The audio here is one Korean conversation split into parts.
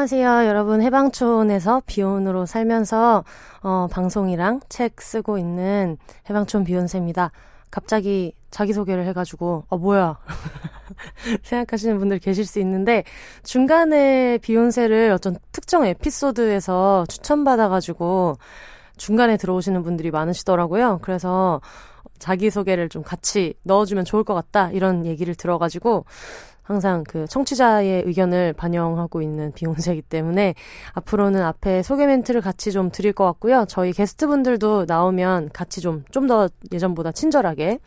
안녕하세요. 여러분 해방촌에서 비혼으로 살면서 어, 방송이랑 책 쓰고 있는 해방촌 비욘세입니다. 갑자기 자기소개를 해가지고 어 뭐야 생각하시는 분들 계실 수 있는데 중간에 비욘세를 어떤 특정 에피소드에서 추천받아가지고 중간에 들어오시는 분들이 많으시더라고요. 그래서 자기소개를 좀 같이 넣어주면 좋을 것 같다 이런 얘기를 들어가지고 항상 그 청취자의 의견을 반영하고 있는 비욘세이기 때문에 앞으로는 앞에 소개 멘트를 같이 좀 드릴 것 같고요. 저희 게스트분들도 나오면 같이 좀, 좀 더 예전보다 친절하게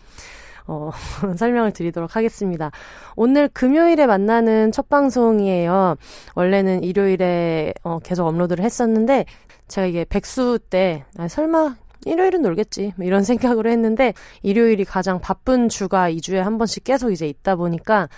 어, 설명을 드리도록 하겠습니다. 오늘 금요일에 만나는 첫 방송이에요. 원래는 일요일에 어, 계속 업로드를 했었는데 제가 이게 백수 때 아, 설마 일요일은 놀겠지 뭐 이런 생각으로 했는데 일요일이 가장 바쁜 주가 2주에 한 번씩 계속 이제 있다 보니까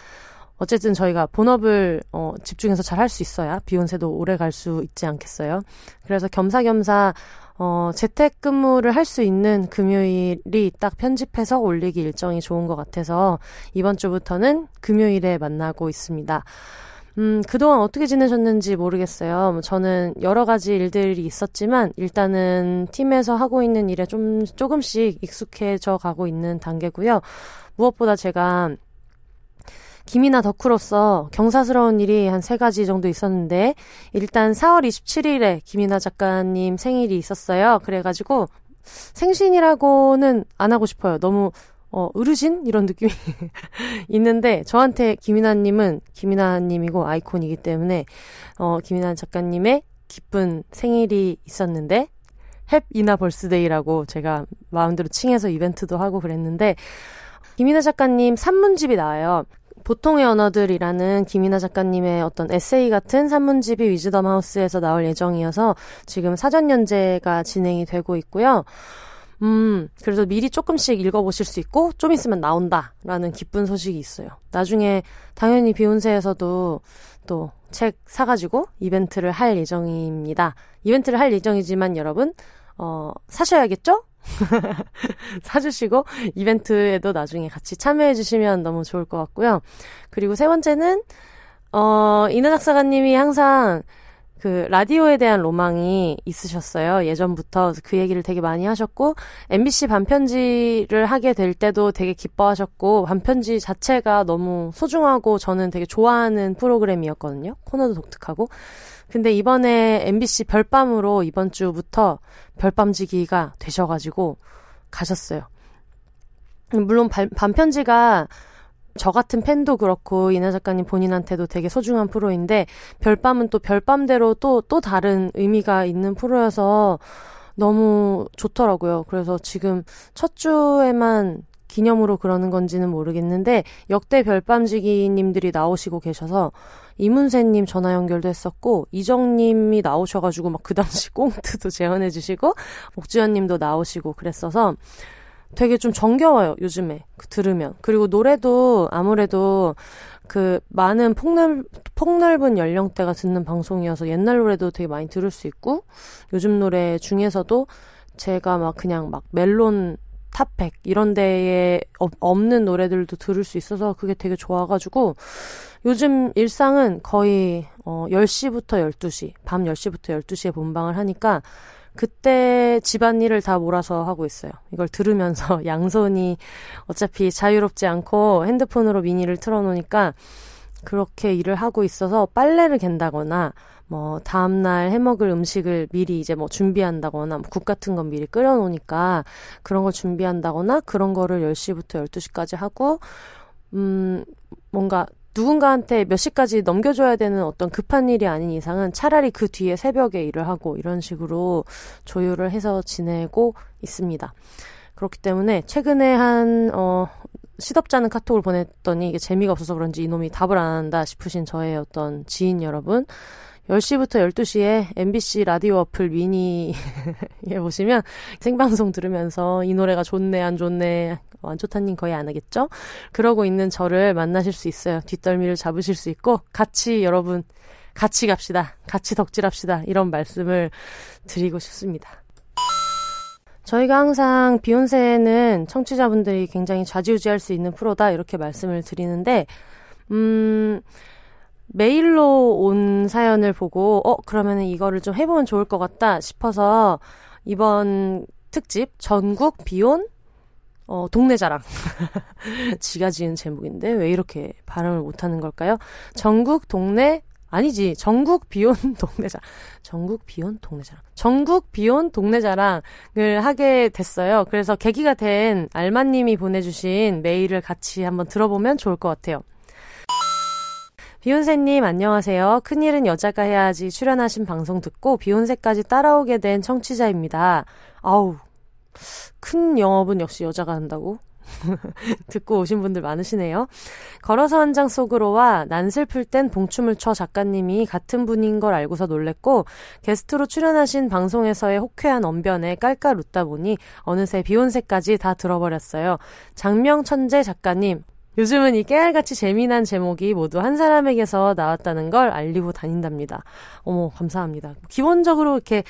어쨌든 저희가 본업을 어, 집중해서 잘 할 수 있어야 비욘세도 오래 갈 수 있지 않겠어요. 그래서 겸사겸사 어, 재택근무를 할 수 있는 금요일이 딱 편집해서 올리기 일정이 좋은 것 같아서 이번 주부터는 금요일에 만나고 있습니다. 음, 그동안 어떻게 지내셨는지 모르겠어요. 뭐 저는 여러 가지 일들이 있었지만 일단은 팀에서 하고 있는 일에 좀 조금씩 익숙해져 가고 있는 단계고요. 무엇보다 제가 김이나 덕후로서 경사스러운 일이 한 세 가지 정도 있었는데 일단 4월 27일에 김이나 작가님 생일이 있었어요. 그래가지고 생신이라고는 안 하고 싶어요. 너무 어, 어르신? 이런 느낌이 있는데, 저한테 김이나님은 김이나님이고 아이콘이기 때문에, 어, 김이나 작가님의 기쁜 생일이 있었는데, 햅 이나 벌스데이라고 제가 마음대로 칭해서 이벤트도 하고 그랬는데, 김이나 작가님 산문집이 나와요. 보통의 언어들이라는 김이나 작가님의 어떤 에세이 같은 산문집이 위즈덤 하우스에서 나올 예정이어서 지금 사전 연재가 진행이 되고 있고요. 음, 그래서 미리 조금씩 읽어보실 수 있고, 좀 있으면 나온다라는 기쁜 소식이 있어요. 나중에 당연히 비욘세에서도 또 책 사가지고 이벤트를 할 예정입니다. 이벤트를 할 예정이지만 여러분, 어, 사셔야겠죠? 사주시고 이벤트에도 나중에 같이 참여해주시면 너무 좋을 것 같고요. 그리고 세 번째는 어 이나 작사가님이 항상 그 라디오에 대한 로망이 있으셨어요. 예전부터 그 얘기를 되게 많이 하셨고 MBC 반편지를 하게 될 때도 되게 기뻐하셨고 반편지 자체가 너무 소중하고 저는 되게 좋아하는 프로그램이었거든요. 코너도 독특하고 근데 이번에 MBC 별밤으로 이번 주부터 별밤지기가 되셔가지고 가셨어요. 물론 반, 반편지가 저 같은 팬도 그렇고 이나 작가님 본인한테도 되게 소중한 프로인데 별밤은 또 별밤대로 또또 다른 의미가 있는 프로여서 너무 좋더라고요. 그래서 지금 첫 주에만 기념으로 그러는 건지는 모르겠는데 역대 별밤지기님들이 나오시고 계셔서 이문세님 전화 연결도 했었고 이정님이 나오셔가지고 막 그 당시 꽁트도 재현해주시고 옥주현님도 나오시고 그랬어서 되게 좀 정겨워요 요즘에 그 들으면. 그리고 노래도 아무래도 그 많은 폭넓 폭넓은 연령대가 듣는 방송이어서 옛날 노래도 되게 많이 들을 수 있고 요즘 노래 중에서도 제가 막 그냥 막 멜론 탑백 이런 데에 없는 노래들도 들을 수 있어서 그게 되게 좋아가지고 요즘 일상은 거의 어 10시부터 12시, 밤 10시부터 12시에 본방을 하니까 그때 집안일을 다 몰아서 하고 있어요. 이걸 들으면서 양손이 어차피 자유롭지 않고 핸드폰으로 미니를 틀어놓으니까 그렇게 일을 하고 있어서 빨래를 갠다거나 뭐 다음 날 해먹을 음식을 미리 이제 뭐 준비한다거나 뭐 국 같은 건 미리 끓여놓으니까 그런 걸 준비한다거나 그런 거를 10시부터 12시까지 하고 음 뭔가 누군가한테 몇 시까지 넘겨줘야 되는 어떤 급한 일이 아닌 이상은 차라리 그 뒤에 새벽에 일을 하고 이런 식으로 조율을 해서 지내고 있습니다. 그렇기 때문에 최근에 한, 어, 시덥잖은 카톡을 보냈더니 이게 재미가 없어서 그런지 이놈이 답을 안 한다 싶으신 저의 어떤 지인 여러분. 10시부터 12시에 MBC 라디오 어플 미니에 보시면 생방송 들으면서 이 노래가 좋네, 안 좋네, 어, 안 좋다님 거의 안 하겠죠? 그러고 있는 저를 만나실 수 있어요. 뒷덜미를 잡으실 수 있고, 같이 여러분, 같이 갑시다. 같이 덕질합시다. 이런 말씀을 드리고 싶습니다. 저희가 항상 비욘세는 청취자분들이 굉장히 좌지우지할 수 있는 프로다 이렇게 말씀을 드리는데 음 메일로 온 사연을 보고 어 그러면은 이거를 좀 해보면 좋을 것 같다 싶어서 이번 특집 전국 비혼 어, 동네 자랑. 지가 지은 제목인데 왜 이렇게 발음을 못하는 걸까요? 전국 동네 아니지. 전국 비혼 동네 자랑. 전국 비혼 동네 자랑. 전국 비혼 동네 자랑을 하게 됐어요. 그래서 계기가 된 알마님이 보내주신 메일을 같이 한번 들어보면 좋을 것 같아요. 비욘세님 안녕하세요. 큰일은 여자가 해야지 출연하신 방송 듣고 비욘세까지 따라오게 된 청취자입니다. 아우 큰 영업은 역시 여자가 한다고? 듣고 오신 분들 많으시네요. 걸어서 한 장 속으로와 난 슬플 땐 봉춤을 춰 작가님이 같은 분인 걸 알고서 놀랬고 게스트로 출연하신 방송에서의 호쾌한 언변에 깔깔 웃다 보니 어느새 비욘세까지 다 들어버렸어요. 장명 천재 작가님 요즘은 이 깨알같이 재미난 제목이 모두 한 사람에게서 나왔다는 걸 알리고 다닌답니다. 어머, 감사합니다. 기본적으로 이렇게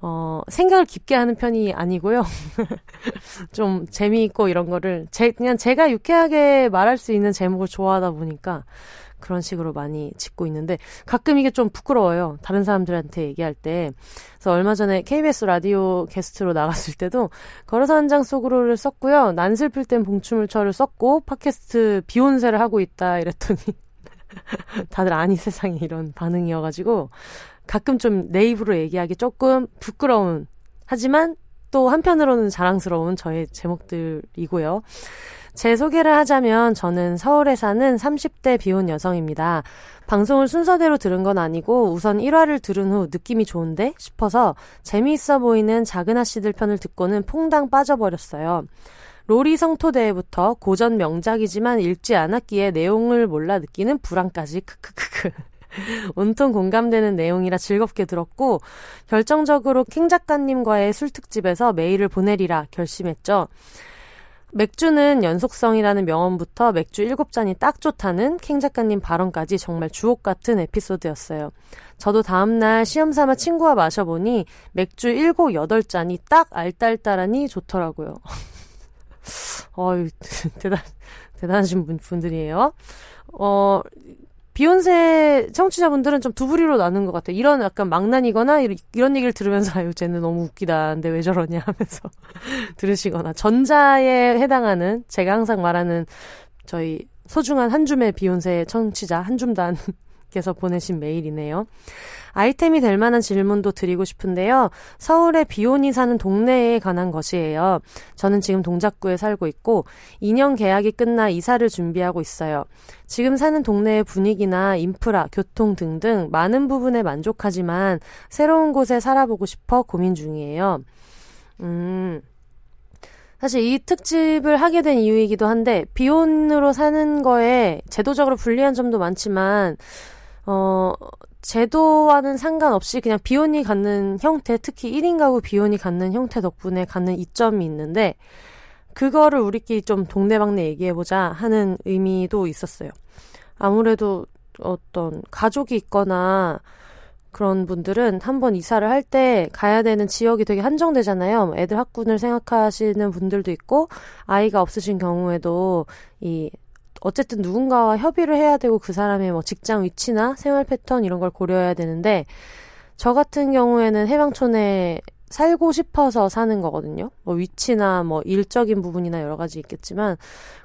어, 생각을 깊게 하는 편이 아니고요. 좀 재미있고 이런 거를 제, 그냥 제가 유쾌하게 말할 수 있는 제목을 좋아하다 보니까 그런 식으로 많이 짓고 있는데 가끔 이게 좀 부끄러워요. 다른 사람들한테 얘기할 때. 그래서 얼마 전에 KBS 라디오 게스트로 나갔을 때도 걸어서 한 장 속으로를 썼고요. 난 슬플 땐 봉춤을 쳐를 썼고 팟캐스트 비욘세를 하고 있다 이랬더니 다들 아니 세상에 이런 반응이어가지고 가끔 좀 내 입으로 얘기하기 조금 부끄러운 하지만 또 한편으로는 자랑스러운 저의 제목들이고요. 제 소개를 하자면 저는 서울에 사는 30대 비혼 여성입니다. 방송을 순서대로 들은 건 아니고 우선 1화를 들은 후 느낌이 좋은데 싶어서 재미있어 보이는 작은 아씨들 편을 듣고는 퐁당 빠져버렸어요. 로리 성토대회부터 고전 명작이지만 읽지 않았기에 내용을 몰라 느끼는 불안까지 크크크크. 온통 공감되는 내용이라 즐겁게 들었고 결정적으로 킹 작가님과의 술 특집에서 메일을 보내리라 결심했죠. 맥주는 연속성이라는 명언부터 맥주 7잔이 딱 좋다는 킹 작가님 발언까지 정말 주옥 같은 에피소드였어요. 저도 다음날 시험 삼아 친구와 마셔보니 맥주 7, 8잔이 딱 알딸딸하니 좋더라고요. 어유 대단, 대단하신 분, 분들이에요. 어, 비욘세 청취자분들은 좀 두 부리로 나눈 것 같아요. 이런 약간 망난이거나 이런 얘기를 들으면서 아유 쟤는 너무 웃기다. 근데 왜 저러냐 하면서 들으시거나 전자에 해당하는 제가 항상 말하는 저희 소중한 한 줌의 비욘세 청취자 한 줌단 께서 보내신 메일이네요. 아이템이 될 만한 질문도 드리고 싶은데요. 서울의 비온이 사는 동네에 관한 것이에요. 저는 지금 동작구에 살고 있고 2년 계약이 끝나 이사를 준비하고 있어요. 지금 사는 동네의 분위기나 인프라, 교통 등등 많은 부분에 만족하지만 새로운 곳에 살아보고 싶어 고민 중이에요. 음. 사실 이 특집을 하게 된 이유이기도 한데 비혼으로 사는 거에 제도적으로 불리한 점도 많지만 어, 제도와는 상관없이 그냥 비혼이 갖는 형태, 특히 1인 가구 비혼이 갖는 형태 덕분에 갖는 이점이 있는데, 그거를 우리끼리 좀 동네방네 얘기해보자 하는 의미도 있었어요. 아무래도 어떤 가족이 있거나 그런 분들은 한번 이사를 할 때 가야 되는 지역이 되게 한정되잖아요. 애들 학군을 생각하시는 분들도 있고, 아이가 없으신 경우에도 이 어쨌든 누군가와 협의를 해야 되고 그 사람의 뭐 직장 위치나 생활 패턴 이런 걸 고려해야 되는데 저 같은 경우에는 해방촌에 살고 싶어서 사는 거거든요. 뭐 위치나 뭐 일적인 부분이나 여러 가지 있겠지만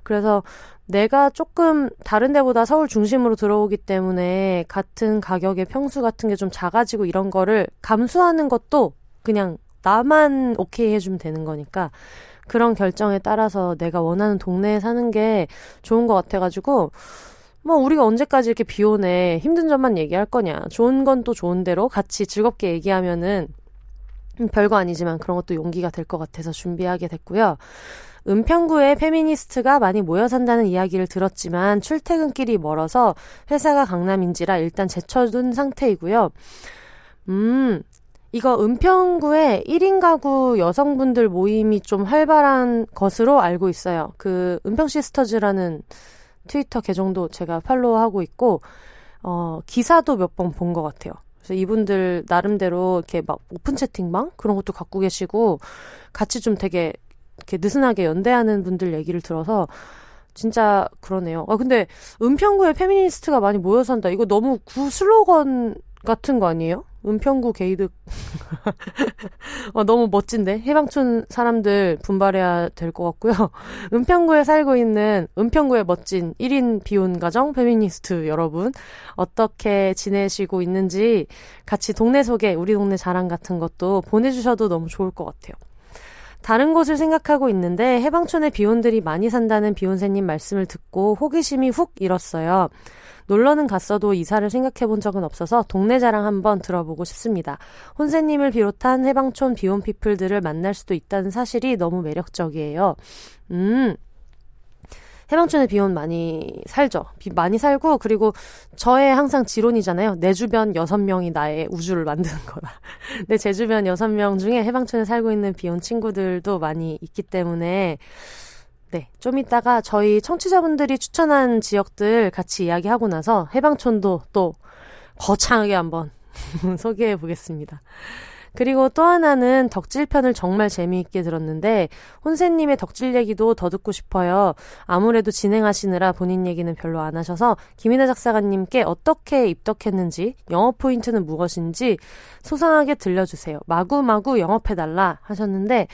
그래서 내가 조금 다른 데보다 서울 중심으로 들어오기 때문에 같은 가격의 평수 같은 게 좀 작아지고 이런 거를 감수하는 것도 그냥 나만 오케이 해주면 되는 거니까 그런 결정에 따라서 내가 원하는 동네에 사는 게 좋은 것 같아가지고 뭐 우리가 언제까지 이렇게 비오네 힘든 점만 얘기할 거냐 좋은 건 또 좋은 대로 같이 즐겁게 얘기하면은 별거 아니지만 그런 것도 용기가 될 것 같아서 준비하게 됐고요. 은평구에 페미니스트가 많이 모여 산다는 이야기를 들었지만 출퇴근길이 멀어서 회사가 강남인지라 일단 제쳐둔 상태이고요. 음, 이거 은평구에 1인 가구 여성분들 모임이 좀 활발한 것으로 알고 있어요. 그 은평 시스터즈라는 트위터 계정도 제가 follow하고 있고, 어, 기사도 몇 번 본 것 같아요. 그래서 이분들 나름대로 이렇게 막 오픈 채팅방 그런 것도 갖고 계시고 같이 좀 되게 이렇게 느슨하게 연대하는 분들 얘기를 들어서 진짜 그러네요. 아 근데 은평구에 페미니스트가 많이 모여 산다. 이거 너무 구 슬로건 같은 거 아니에요? 은평구 개이득. 어, 너무 멋진데? 해방촌 사람들 분발해야 될 것 같고요. 은평구에 살고 있는 은평구의 멋진 1인 비혼 가정 페미니스트 여러분. 어떻게 지내시고 있는지 같이 동네 소개, 우리 동네 자랑 같은 것도 보내주셔도 너무 좋을 것 같아요. 다른 곳을 생각하고 있는데 해방촌에 비혼들이 많이 산다는 비혼세님 말씀을 듣고 호기심이 훅 일었어요. 놀러는 갔어도 이사를 생각해 본 적은 없어서 동네 자랑 한번 들어보고 싶습니다. 혼세님을 비롯한 해방촌 비혼 피플들을 만날 수도 있다는 사실이 너무 매력적이에요. 음. 해방촌에 비혼 많이 살죠. 비 많이 살고 그리고 저의 항상 지론이잖아요. 내 주변 여섯 명이 나의 우주를 만드는 거다. 내제 주변 여섯 명 중에 해방촌에 살고 있는 비혼 친구들도 많이 있기 때문에 네, 좀 이따가 저희 청취자분들이 추천한 지역들 같이 이야기하고 나서 해방촌도 또 거창하게 한번 소개해 보겠습니다. 그리고 또 하나는 덕질 편을 정말 재미있게 들었는데 혼세님의 덕질 얘기도 더 듣고 싶어요. 아무래도 진행하시느라 본인 얘기는 별로 안 하셔서 김인하 작사가님께 어떻게 입덕했는지 영업 포인트는 무엇인지 소상하게 들려주세요. 마구마구 영업해달라 하셨는데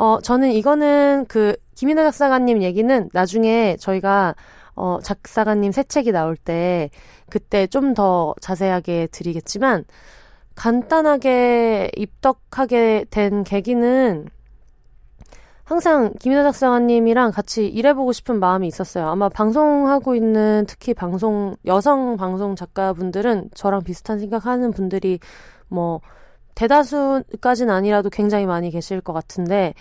어 저는 이거는 그 김인하 작사가님 얘기는 나중에 저희가 어 작사가님 새 책이 나올 때 그때 좀 더 자세하게 드리겠지만 간단하게 입덕하게 된 계기는 항상 김윤아 작사가님이랑 같이 일해보고 싶은 마음이 있었어요. 아마 방송하고 있는 특히 방송, 여성 방송 작가분들은 저랑 비슷한 생각하는 분들이 뭐 대다수까진 아니라도 굉장히 많이 계실 것 같은데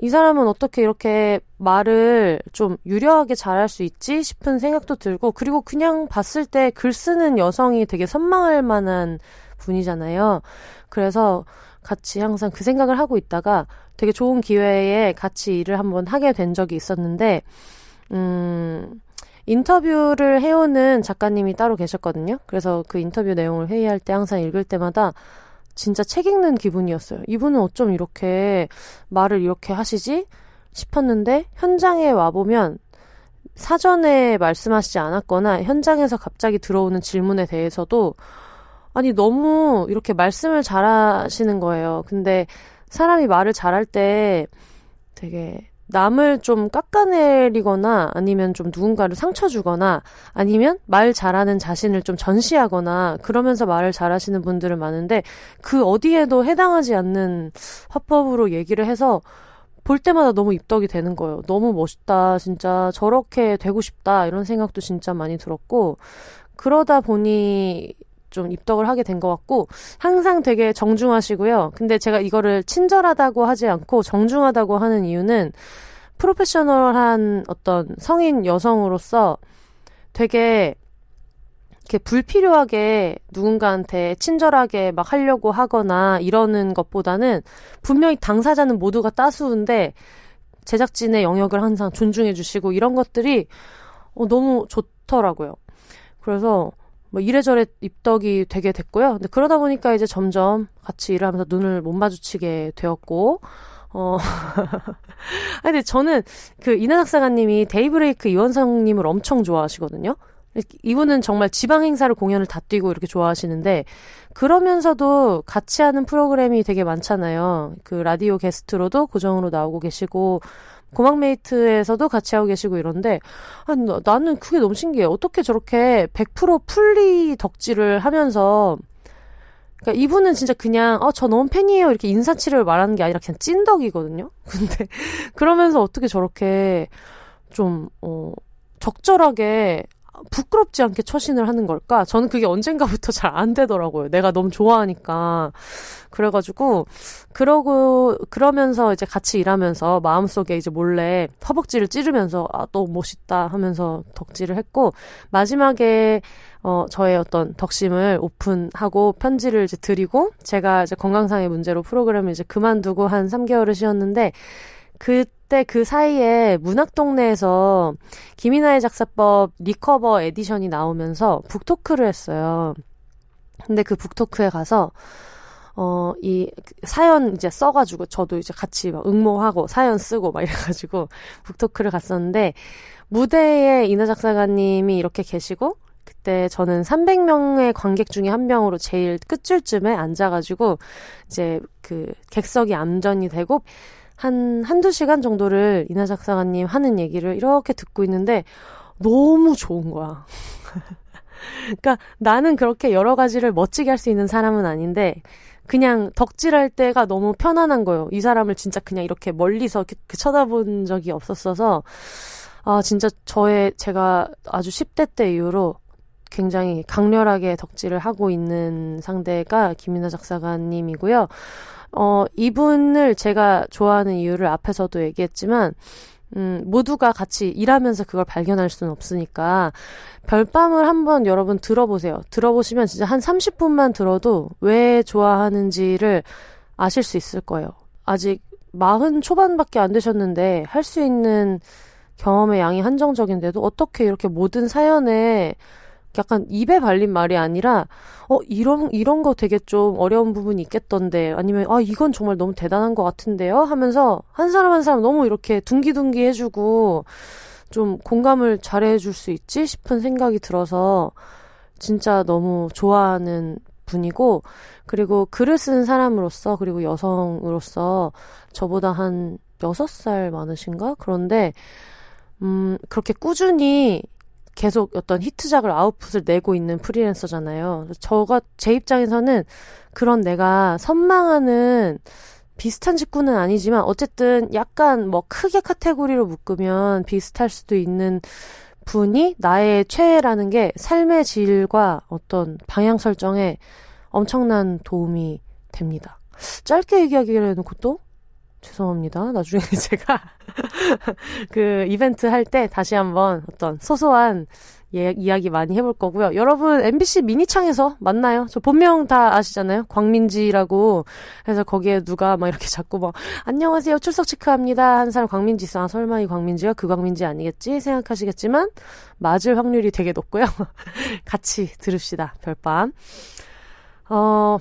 이 사람은 어떻게 이렇게 말을 좀 유려하게 잘할 수 있지 싶은 생각도 들고 그리고 그냥 봤을 때 글 쓰는 여성이 되게 선망할 만한 분이잖아요. 그래서 같이 항상 그 생각을 하고 있다가 되게 좋은 기회에 같이 일을 한번 하게 된 적이 있었는데, 음, 인터뷰를 해오는 작가님이 따로 계셨거든요. 그래서 그 인터뷰 내용을 회의할 때 항상 읽을 때마다 진짜 책 읽는 기분이었어요. 이분은 어쩜 이렇게 말을 이렇게 하시지? 싶었는데, 현장에 와보면 사전에 말씀하시지 않았거나 현장에서 갑자기 들어오는 질문에 대해서도 아니, 너무 이렇게 말씀을 잘 하시는 거예요. 근데 사람이 말을 잘할 때 되게 남을 좀 깎아내리거나 아니면 좀 누군가를 상처 주거나 아니면 말 잘하는 자신을 좀 전시하거나 그러면서 말을 잘하시는 분들은 많은데 그 어디에도 해당하지 않는 화법으로 얘기를 해서 볼 때마다 너무 입덕이 되는 거예요. 너무 멋있다. 진짜 저렇게 되고 싶다. 이런 생각도 진짜 많이 들었고 그러다 보니 좀 입덕을 하게 된 것 같고 항상 되게 정중하시고요. 근데 제가 이거를 친절하다고 하지 않고 정중하다고 하는 이유는 프로페셔널한 어떤 성인 여성으로서 되게 이렇게 불필요하게 누군가한테 친절하게 막 하려고 하거나 이러는 것보다는 분명히 당사자는 모두가 따스운데 제작진의 영역을 항상 존중해 주시고 이런 것들이 어, 너무 좋더라고요. 그래서 뭐 이래저래 입덕이 되게 됐고요. 근데 그러다 보니까 이제 점점 같이 일을 하면서 눈을 못 마주치게 되었고, 어. 아니, 근데 저는 그 이난 학사가님이 데이브레이크 이원성님을 엄청 좋아하시거든요. 이분은 정말 지방 행사를 공연을 다 뛰고 이렇게 좋아하시는데 그러면서도 같이 하는 프로그램이 되게 많잖아요. 그 라디오 게스트로도 고정으로 나오고 계시고 고막메이트에서도 같이 하고 계시고 이런데 아, 나는 그게 너무 신기해. 어떻게 저렇게 100% 풀리 덕질을 하면서 그러니까 이분은 진짜 그냥 어 저 너무 팬이에요 이렇게 인사치를 말하는 게 아니라 그냥 찐덕이거든요. 근데 그러면서 어떻게 저렇게 좀 어 적절하게 부끄럽지 않게 처신을 하는 걸까? 저는 그게 언젠가부터 잘 안 되더라고요. 내가 너무 좋아하니까. 그래가지고, 그러고, 그러면서 이제 같이 일하면서 마음속에 이제 몰래 허벅지를 찌르면서, 아, 또 멋있다 하면서 덕질을 했고, 마지막에, 어, 저의 어떤 덕심을 오픈하고 편지를 이제 드리고, 제가 이제 건강상의 문제로 프로그램을 이제 그만두고 한 3개월을 쉬었는데, 그 때 그 사이에 문학동네에서 김이나의 작사법 recover edition이 나오면서 book talk를 했어요. 근데 그 북토크에 가서 어, 이 사연 이제 써가지고 저도 이제 같이 막 응모하고 사연 쓰고 막 이래가지고 북토크를 갔었는데 무대에 이나 작사가님이 이렇게 계시고 그때 저는 300명의 관객 중에 한 명으로 제일 끝줄쯤에 앉아가지고 이제 그 객석이 암전이 되고 한, 한두 시간 정도를 이나 작사가님 하는 얘기를 이렇게 듣고 있는데 너무 좋은 거야. 그러니까 나는 그렇게 여러 가지를 멋지게 할 수 있는 사람은 아닌데 그냥 덕질할 때가 너무 편안한 거예요. 이 사람을 진짜 그냥 이렇게 멀리서 이렇게 쳐다본 적이 없었어서 아 진짜 저의 제가 아주 10대 때 이후로 굉장히 강렬하게 덕질을 하고 있는 상대가 김이나 작사가님이고요. 어, 이분을 제가 좋아하는 이유를 앞에서도 얘기했지만, 음, 모두가 같이 일하면서 그걸 발견할 수는 없으니까, 별밤을 한번 여러분 들어보세요. 들어보시면 진짜 한 30분만 들어도 왜 좋아하는지를 아실 수 있을 거예요. 아직 마흔 초반밖에 안 되셨는데, 할 수 있는 경험의 양이 한정적인데도 어떻게 이렇게 모든 사연에 약간 입에 발린 말이 아니라 어 이런 이런 거 되게 좀 어려운 부분이 있겠던데 아니면 아 이건 정말 너무 대단한 것 같은데요? 하면서 한 사람 한 사람 너무 이렇게 둥기둥기 해주고 좀 공감을 잘해줄 수 있지? 싶은 생각이 들어서 진짜 너무 좋아하는 분이고 그리고 글을 쓰는 사람으로서 그리고 여성으로서 저보다 한 여섯 살 많으신가? 그런데 음 그렇게 꾸준히 계속 어떤 히트작을 아웃풋을 내고 있는 프리랜서잖아요. 저가 제 입장에서는 그런 내가 선망하는 비슷한 직구는 아니지만 어쨌든 약간 뭐 크게 카테고리로 묶으면 비슷할 수도 있는 분이 나의 최애라는 게 삶의 질과 어떤 방향 설정에 엄청난 도움이 됩니다. 짧게 얘기하기로 해놓고 또 죄송합니다. 나중에 제가 그 이벤트 할 때 다시 한번 어떤 소소한 예, 이야기 많이 해볼 거고요. 여러분 MBC 미니창에서 만나요. 저 본명 다 아시잖아요. 광민지라고 해서 거기에 누가 막 이렇게 자꾸 막 안녕하세요 출석 체크합니다 한 사람 광민지 있어. 아, 설마 이 광민지가 그 광민지 아니겠지 생각하시겠지만 맞을 확률이 되게 높고요. 같이 들읍시다 별밤. 어.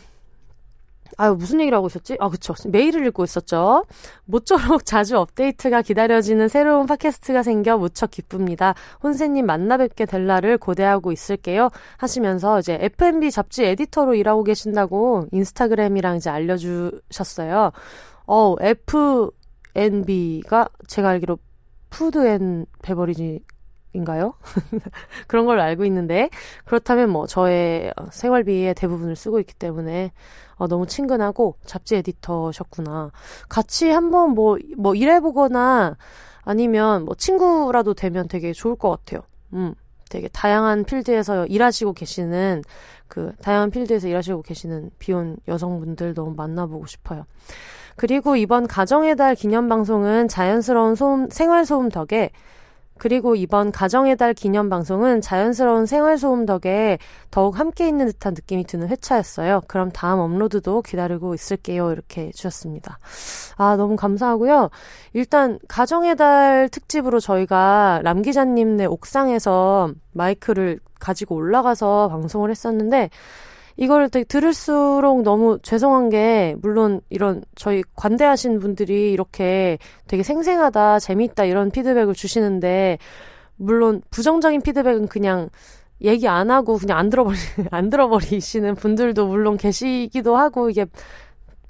아유, 무슨 얘기를 하고 있었지? 아, 그쵸. 메일을 읽고 있었죠. 모쪼록 자주 업데이트가 기다려지는 새로운 팟캐스트가 생겨 무척 기쁩니다. 혼세님 만나 뵙게 될 날을 고대하고 있을게요. 하시면서 이제 F&B 잡지 에디터로 일하고 계신다고 인스타그램이랑 이제 알려주셨어요. 어, F&B가 제가 알기로 food and beverage 인가요? 그런 걸로 알고 있는데 그렇다면 뭐 저의 생활비의 대부분을 쓰고 있기 때문에 어, 너무 친근하고 잡지 에디터셨구나. 같이 한번 뭐, 뭐 일해보거나 아니면 뭐 친구라도 되면 되게 좋을 것 같아요. 음, 되게 다양한 필드에서 일하시고 계시는 그 다양한 필드에서 일하시고 계시는 비혼 여성분들 너무 만나보고 싶어요. 그리고 이번 가정의 달 기념 방송은 자연스러운 소음, 생활 소음 덕에 그리고 이번 가정의 달 기념 방송은 자연스러운 생활 소음 덕에 더욱 함께 있는 듯한 느낌이 드는 회차였어요. 그럼 다음 업로드도 기다리고 있을게요. 이렇게 주셨습니다. 아, 너무 감사하고요. 일단 가정의 달 특집으로 저희가 람 기자님네 옥상에서 마이크를 가지고 올라가서 방송을 했었는데 이걸 되게 들을수록 너무 죄송한 게 물론 이런 저희 관대하신 분들이 이렇게 되게 생생하다 재미있다 이런 피드백을 주시는데 물론 부정적인 피드백은 그냥 얘기 안 하고 그냥 안 들어버리 안 들어버리시는 분들도 물론 계시기도 하고 이게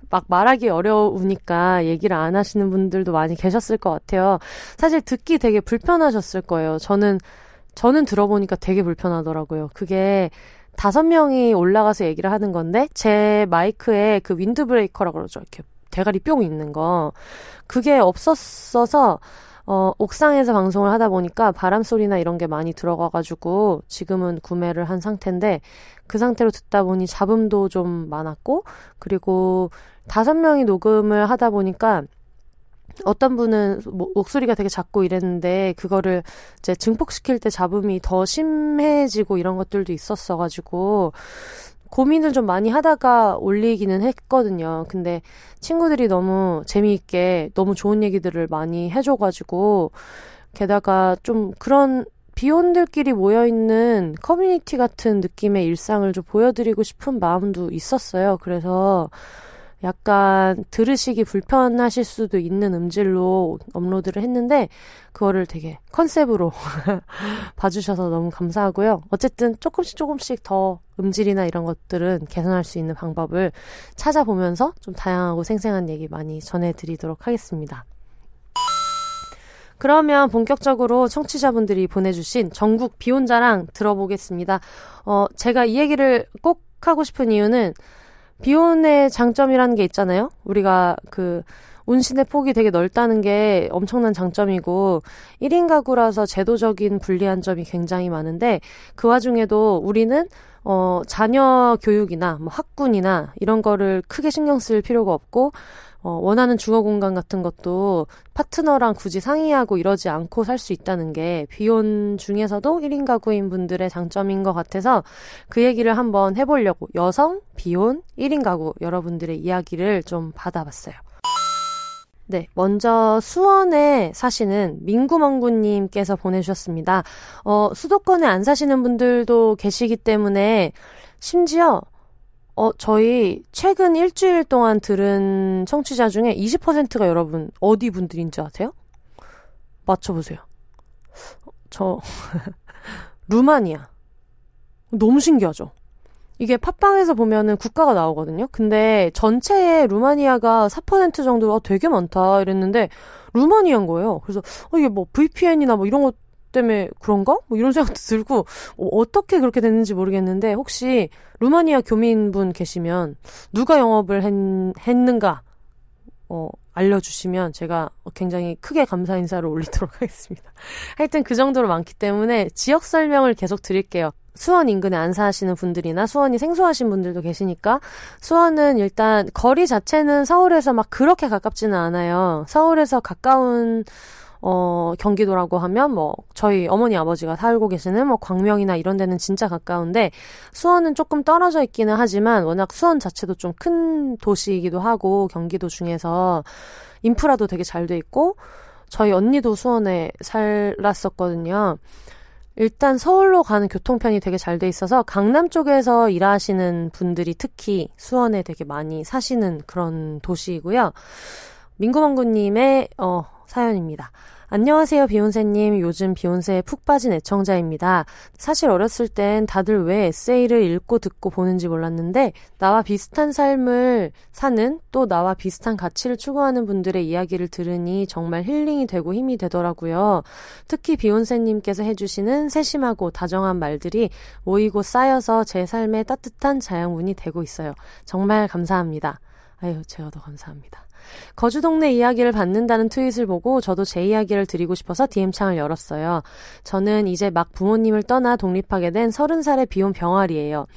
막 말하기 어려우니까 얘기를 안 하시는 분들도 많이 계셨을 것 같아요. 사실 듣기 되게 불편하셨을 거예요. 저는 저는 들어보니까 되게 불편하더라고요. 그게 다섯 명이 올라가서 얘기를 하는 건데 제 마이크에 그 윈드 브레이커라고 그러죠. 이렇게 대가리 뿅 있는 거. 그게 없었어서 어, 옥상에서 방송을 하다 보니까 바람 소리나 이런 게 많이 들어가가지고 지금은 구매를 한 상태인데 그 상태로 듣다 보니 잡음도 좀 많았고 그리고 다섯 명이 녹음을 하다 보니까 어떤 분은 목소리가 되게 작고 이랬는데 그거를 이제 증폭시킬 때 잡음이 더 심해지고 이런 것들도 있었어가지고 고민을 좀 많이 하다가 올리기는 했거든요. 근데 친구들이 너무 재미있게 너무 좋은 얘기들을 많이 해줘가지고 게다가 좀 그런 비혼들끼리 모여있는 커뮤니티 같은 느낌의 일상을 좀 보여드리고 싶은 마음도 있었어요. 그래서 약간 들으시기 불편하실 수도 있는 음질로 업로드를 했는데 그거를 되게 컨셉으로 봐주셔서 너무 감사하고요. 어쨌든 조금씩 조금씩 더 음질이나 이런 것들은 개선할 수 있는 방법을 찾아보면서 좀 다양하고 생생한 얘기 많이 전해드리도록 하겠습니다. 그러면 본격적으로 청취자분들이 보내주신 전국 비혼자랑 들어보겠습니다. 어, 제가 이 얘기를 꼭 하고 싶은 이유는 비혼의 장점이라는 게 있잖아요. 우리가 그 운신의 폭이 되게 넓다는 게 엄청난 장점이고 1인 가구라서 제도적인 불리한 점이 굉장히 많은데 그 와중에도 우리는 어 자녀 교육이나 뭐 학군이나 이런 거를 크게 신경 쓸 필요가 없고 어, 원하는 주거 공간 같은 것도 파트너랑 굳이 상의하고 이러지 않고 살 수 있다는 게 비혼 중에서도 1인 가구인 분들의 장점인 것 같아서 그 얘기를 한번 해보려고 여성, 비혼, 1인 가구 여러분들의 이야기를 좀 받아봤어요. 네, 먼저 수원에 사시는 민구멍구님께서 보내주셨습니다. 어, 수도권에 안 사시는 분들도 계시기 때문에 심지어 어, 저희 최근 일주일 동안 들은 청취자 중에 20%가 여러분 어디 분들인지 아세요? 맞춰보세요. 저, 루마니아. 너무 신기하죠? 이게 팟빵에서 보면은 국가가 나오거든요? 근데 전체에 루마니아가 4% 정도로 어, 되게 많다 이랬는데 루마니아인 거예요. 그래서 어, 이게 뭐 VPN이나 뭐 이런 것 때문에 그런가? 뭐 이런 생각도 들고 어, 떻게 그렇게 됐는지 모르겠는데 혹시 루마니아 교민분 계시면 누가 영업을 했, 했는가 어, 알려주시면 제가 굉장히 크게 감사 인사를 올리도록 하겠습니다. 하여튼 그 정도로 많기 때문에 지역 설명을 계속 드릴게요. 수원 인근에 안 사시는 분들이나 수원이 생소하신 분들도 계시니까 수원은 일단 거리 자체는 서울에서 막 그렇게 가깝지는 않아요. 서울에서 가까운 어, 경기도라고 하면 뭐 저희 어머니 아버지가 살고 계시는 뭐 광명이나 이런 데는 진짜 가까운데 수원은 조금 떨어져 있기는 하지만 워낙 수원 자체도 좀 큰 도시이기도 하고 경기도 중에서 인프라도 되게 잘 돼 있고 저희 언니도 수원에 살았었거든요. 일단 서울로 가는 교통편이 되게 잘 돼 있어서 강남 쪽에서 일하시는 분들이 특히 수원에 되게 많이 사시는 그런 도시이고요. 민구멍구님의 어, 사연입니다. 안녕하세요, 비욘세님. 요즘 비욘세에 푹 빠진 애청자입니다. 사실 어렸을 땐 다들 왜 에세이를 읽고 듣고 보는지 몰랐는데, 나와 비슷한 삶을 사는, 또 나와 비슷한 가치를 추구하는 분들의 이야기를 들으니 정말 힐링이 되고 힘이 되더라고요. 특히 비욘세님께서 해주시는 세심하고 다정한 말들이 모이고 쌓여서 제 삶에 따뜻한 자양분이 되고 있어요. 정말 감사합니다. 아유, 제가 더 감사합니다. 거주 동네 이야기를 받는다는 트윗을 보고 저도 제 이야기를 드리고 싶어서 DM창을 열었어요. 저는 이제 막 부모님을 떠나 독립하게 된 30살의 비혼 병아리예요.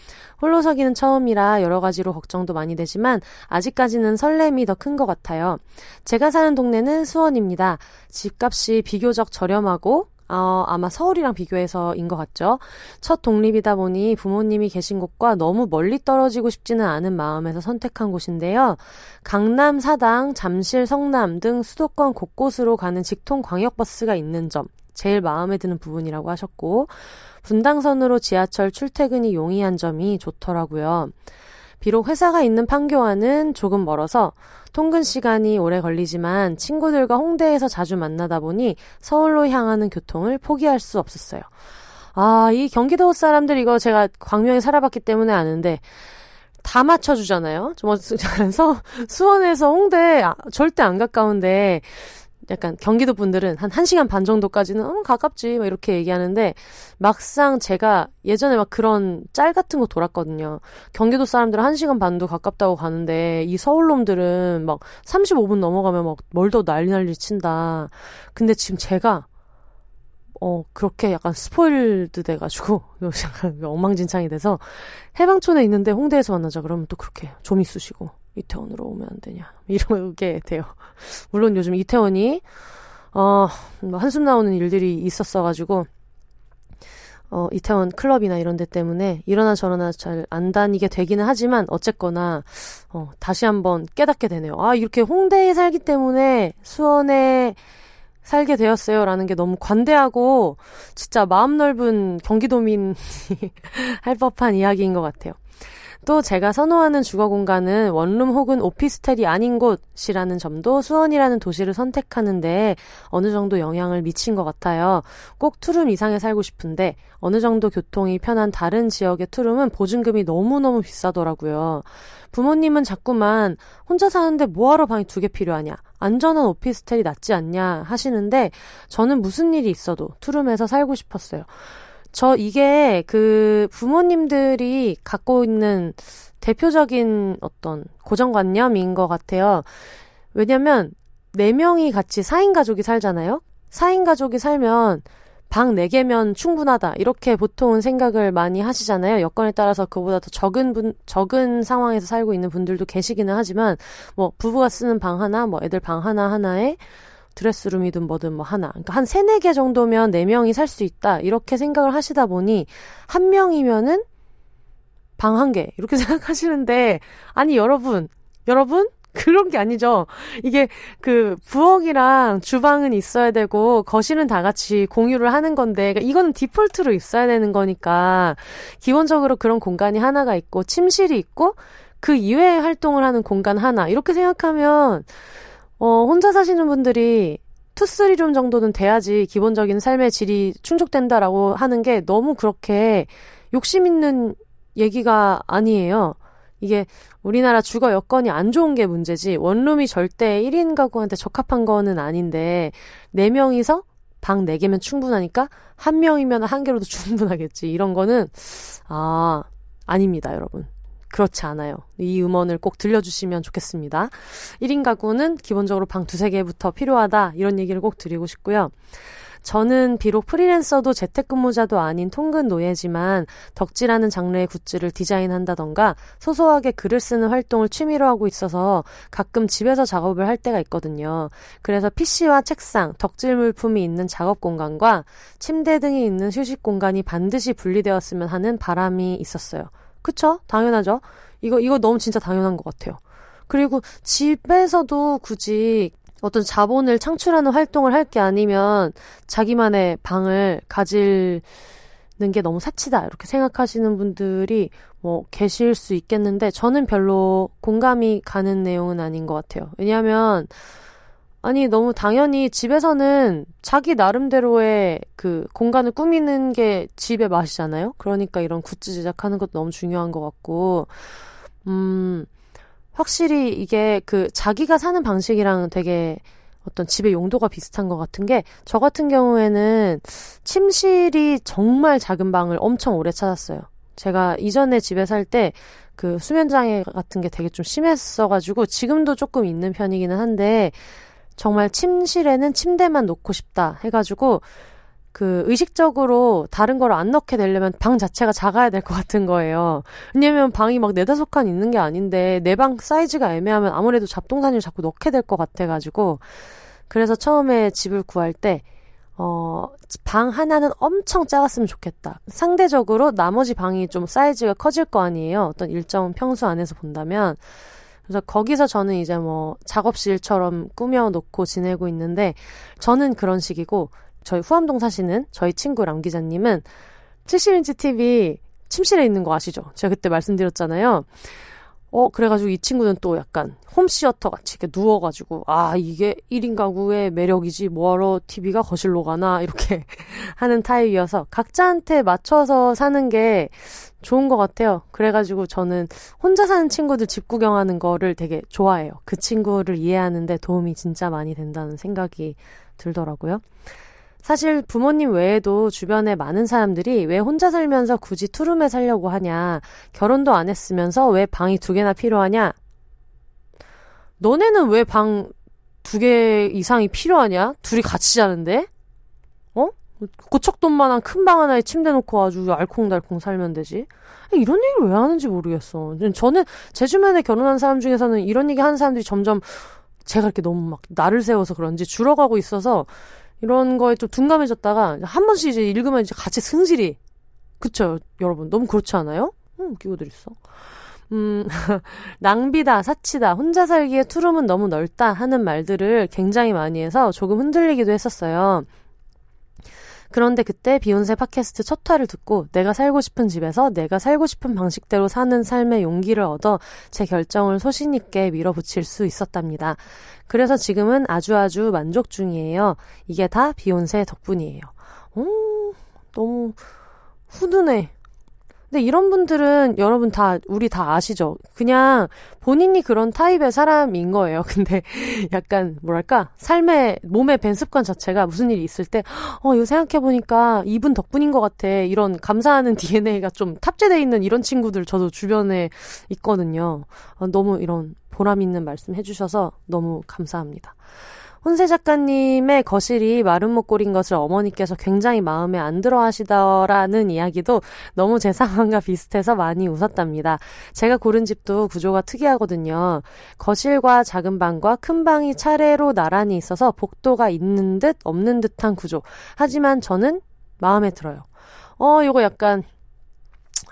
홀로 서기는 처음이라 여러 가지로 걱정도 많이 되지만 아직까지는 설렘이 더 큰 것 같아요. 제가 사는 동네는 수원입니다. 집값이 비교적 저렴하고 어, 아마 서울이랑 비교해서인 것 같죠. 첫 독립이다 보니 부모님이 계신 곳과 너무 멀리 떨어지고 싶지는 않은 마음에서 선택한 곳인데요. 강남, 사당, 잠실, 성남 등 수도권 곳곳으로 가는 직통 광역버스가 있는 점. 제일 마음에 드는 부분이라고 하셨고, 분당선으로 지하철 출퇴근이 용이한 점이 좋더라고요. 비록 회사가 있는 판교와는 조금 멀어서 통근 시간이 오래 걸리지만 친구들과 홍대에서 자주 만나다 보니 서울로 향하는 교통을 포기할 수 없었어요. 아, 이 경기도 사람들 이거 제가 광명에 살아봤기 때문에 아는데 다 맞춰주잖아요. 뭐, 서, 수원에서 홍대 아, 절대 안 가까운데 약간 경기도 분들은 한 1시간 반 정도까지는 어, 가깝지 막 이렇게 얘기하는데 막상 제가 예전에 막 그런 짤 같은 거 돌았거든요. 경기도 사람들은 1시간 반도 가깝다고 가는데 이 서울 놈들은 막 35분 넘어가면 막 멀더 난리 난리 친다. 근데 지금 제가 어, 그렇게 약간 스포일드 돼가지고, 약간 엉망진창이 돼서, 해방촌에 있는데 홍대에서 만나자 그러면 또 그렇게 좀 있으시고, 이태원으로 오면 안 되냐. 이러게 돼요. 물론 요즘 이태원이, 어, 뭐 한숨 나오는 일들이 있었어가지고, 어, 이태원 클럽이나 이런 데 때문에 이러나 저러나 잘 안 다니게 되기는 하지만 어쨌거나, 어, 다시 한번 깨닫게 되네요. 아, 이렇게 홍대에 살기 때문에 수원에 살게 되었어요. 라는 게 너무 관대하고, 진짜 마음 넓은 경기도민이 할 법한 이야기인 것 같아요. 또 제가 선호하는 주거 공간은 원룸 혹은 오피스텔이 아닌 곳이라는 점도 수원이라는 도시를 선택하는데 어느 정도 영향을 미친 것 같아요. 꼭 two room 이상에 살고 싶은데 어느 정도 교통이 편한 다른 지역의 two room은 보증금이 너무너무 비싸더라고요. 부모님은 자꾸만 혼자 사는데 뭐하러 방이 두 개 필요하냐? 안전한 오피스텔이 낫지 않냐 하시는데 저는 무슨 일이 있어도 two room에서 살고 싶었어요. 저 이게 그 부모님들이 갖고 있는 대표적인 어떤 고정관념인 것 같아요. 왜냐면, 네 명이 같이 4인 가족이 살잖아요? 4인 가족이 살면 방 4개면 충분하다. 이렇게 보통은 생각을 많이 하시잖아요. 여건에 따라서 그보다 더 적은 분, 적은 상황에서 살고 있는 분들도 계시기는 하지만, 뭐, 부부가 쓰는 방 하나, 뭐, 애들 방 하나 하나에 드레스룸이든 뭐든 뭐 하나. 그러니까 한 세네 개 정도면 네 명이 살 수 있다. 이렇게 생각을 하시다 보니 한 명이면은 방 한 개. 이렇게 생각하시는데 아니 여러분, 여러분 그런 게 아니죠. 이게 그 부엌이랑 주방은 있어야 되고 거실은 다 같이 공유를 하는 건데 그러니까 이거는 디폴트로 있어야 되는 거니까 기본적으로 그런 공간이 하나가 있고 침실이 있고 그 이외의 활동을 하는 공간 하나 이렇게 생각하면 어, 혼자 사시는 분들이 two, three room 정도는 돼야지 기본적인 삶의 질이 충족된다라고 하는 게 너무 그렇게 욕심 있는 얘기가 아니에요. 이게 우리나라 주거 여건이 안 좋은 게 문제지 원룸이 절대 1인 가구한테 적합한 거는 아닌데 4명이서 방 4개면 충분하니까 한 명이면 한 개로도 충분하겠지. 이런 거는 아, 아닙니다, 여러분. 그렇지 않아요. 이 음원을 꼭 들려주시면 좋겠습니다. 1인 가구는 기본적으로 방 두세 개부터 필요하다. 이런 얘기를 꼭 드리고 싶고요. 저는 비록 프리랜서도 재택근무자도 아닌 통근 노예지만 덕질하는 장르의 굿즈를 디자인한다던가 소소하게 글을 쓰는 활동을 취미로 하고 있어서 가끔 집에서 작업을 할 때가 있거든요. 그래서 PC와 책상, 덕질 물품이 있는 작업 공간과 침대 등이 있는 휴식 공간이 반드시 분리되었으면 하는 바람이 있었어요. 그쵸? 당연하죠. 이거, 이거 너무 진짜 당연한 것 같아요. 그리고 집에서도 굳이 어떤 자본을 창출하는 활동을 할 게 아니면 자기만의 방을 가질 는게 너무 사치다 이렇게 생각하시는 분들이 뭐 계실 수 있겠는데 저는 별로 공감이 가는 내용은 아닌 것 같아요. 왜냐하면 아니, 너무 당연히 집에서는 자기 나름대로의 그 공간을 꾸미는 게 집의 맛이잖아요? 그러니까 이런 굿즈 제작하는 것도 너무 중요한 것 같고, 음, 확실히 이게 그 자기가 사는 방식이랑 되게 어떤 집의 용도가 비슷한 것 같은 게, 저 같은 경우에는 침실이 정말 작은 방을 엄청 오래 찾았어요. 제가 이전에 집에 살 때 그 수면장애 같은 게 되게 좀 심했어가지고, 지금도 조금 있는 편이기는 한데, 정말 침실에는 침대만 놓고 싶다 해가지고 그 의식적으로 다른 걸 안 넣게 되려면 방 자체가 작아야 될 것 같은 거예요. 왜냐면 방이 막 네다섯 칸 있는 게 아닌데 내 방 사이즈가 애매하면 아무래도 잡동사니를 자꾸 넣게 될 것 같아가지고 그래서 처음에 집을 구할 때 어, 방 하나는 엄청 작았으면 좋겠다. 상대적으로 나머지 방이 좀 사이즈가 커질 거 아니에요. 어떤 일정 평수 안에서 본다면. 그래서 거기서 저는 이제 뭐 작업실처럼 꾸며놓고 지내고 있는데 저는 그런 식이고 저희 후암동 사시는 저희 친구 람 기자님은 70인치 TV 침실에 있는 거 아시죠? 제가 그때 말씀드렸잖아요. 어, 그래가지고 이 친구는 또 약간 홈시어터 같이 이렇게 누워가지고, 아, 이게 1인 가구의 매력이지, 뭐하러 TV가 거실로 가나, 이렇게 하는 타입이어서 각자한테 맞춰서 사는 게 좋은 것 같아요. 그래가지고 저는 혼자 사는 친구들 집 구경하는 거를 되게 좋아해요. 그 친구를 이해하는데 도움이 진짜 많이 된다는 생각이 들더라고요. 사실 부모님 외에도 주변에 많은 사람들이 왜 혼자 살면서 굳이 투룸에 살려고 하냐, 결혼도 안 했으면서 왜 방이 두 개나 필요하냐, 너네는 왜 방 두 개 이상이 필요하냐? 둘이 같이 자는데? 어? 고척돈만한 큰 방 하나에 침대 놓고 아주 알콩달콩 살면 되지. 이런 얘기를 왜 하는지 모르겠어. 저는 제 주변에 결혼한 사람 중에서는 이런 얘기 하는 사람들이 점점 제가 이렇게 너무 막 나를 세워서 그런지 줄어가고 있어서 이런 거에 좀 둔감해졌다가 한 번씩 이제 읽으면 이제 같이 승질이 그쵸 여러분 너무 그렇지 않아요? 음, 끼고들 있어. 음, 낭비다, 사치다, 혼자 살기에 투룸은 너무 넓다 하는 말들을 굉장히 많이 해서 조금 흔들리기도 했었어요. 그런데 그때 비욘세 팟캐스트 첫 화를 듣고 내가 살고 싶은 집에서 내가 살고 싶은 방식대로 사는 삶의 용기를 얻어 제 결정을 소신있게 밀어붙일 수 있었답니다. 그래서 지금은 아주 아주 만족 중이에요. 이게 다 비욘세 덕분이에요. 오, 너무 훈훈해. 근데 이런 분들은 여러분 다 우리 다 아시죠? 그냥 본인이 그런 타입의 사람인 거예요. 근데 약간 뭐랄까 삶의 몸의 밴 습관 자체가 무슨 일이 있을 때 어 이거 생각해 보니까 이분 덕분인 것 같아. 이런 감사하는 DNA가 좀 탑재돼 있는 이런 친구들 저도 주변에 있거든요. 어, 너무 이런 보람 있는 말씀 해주셔서 너무 감사합니다. 혼세 작가님의 거실이 목골인 것을 어머니께서 굉장히 마음에 안 들어 하시더라는 이야기도 너무 제 상황과 비슷해서 많이 웃었답니다. 제가 고른 집도 구조가 특이하거든요. 거실과 작은 방과 큰 방이 차례로 나란히 있어서 복도가 있는 듯 없는 듯한 구조. 하지만 저는 마음에 들어요. 어, 이거 약간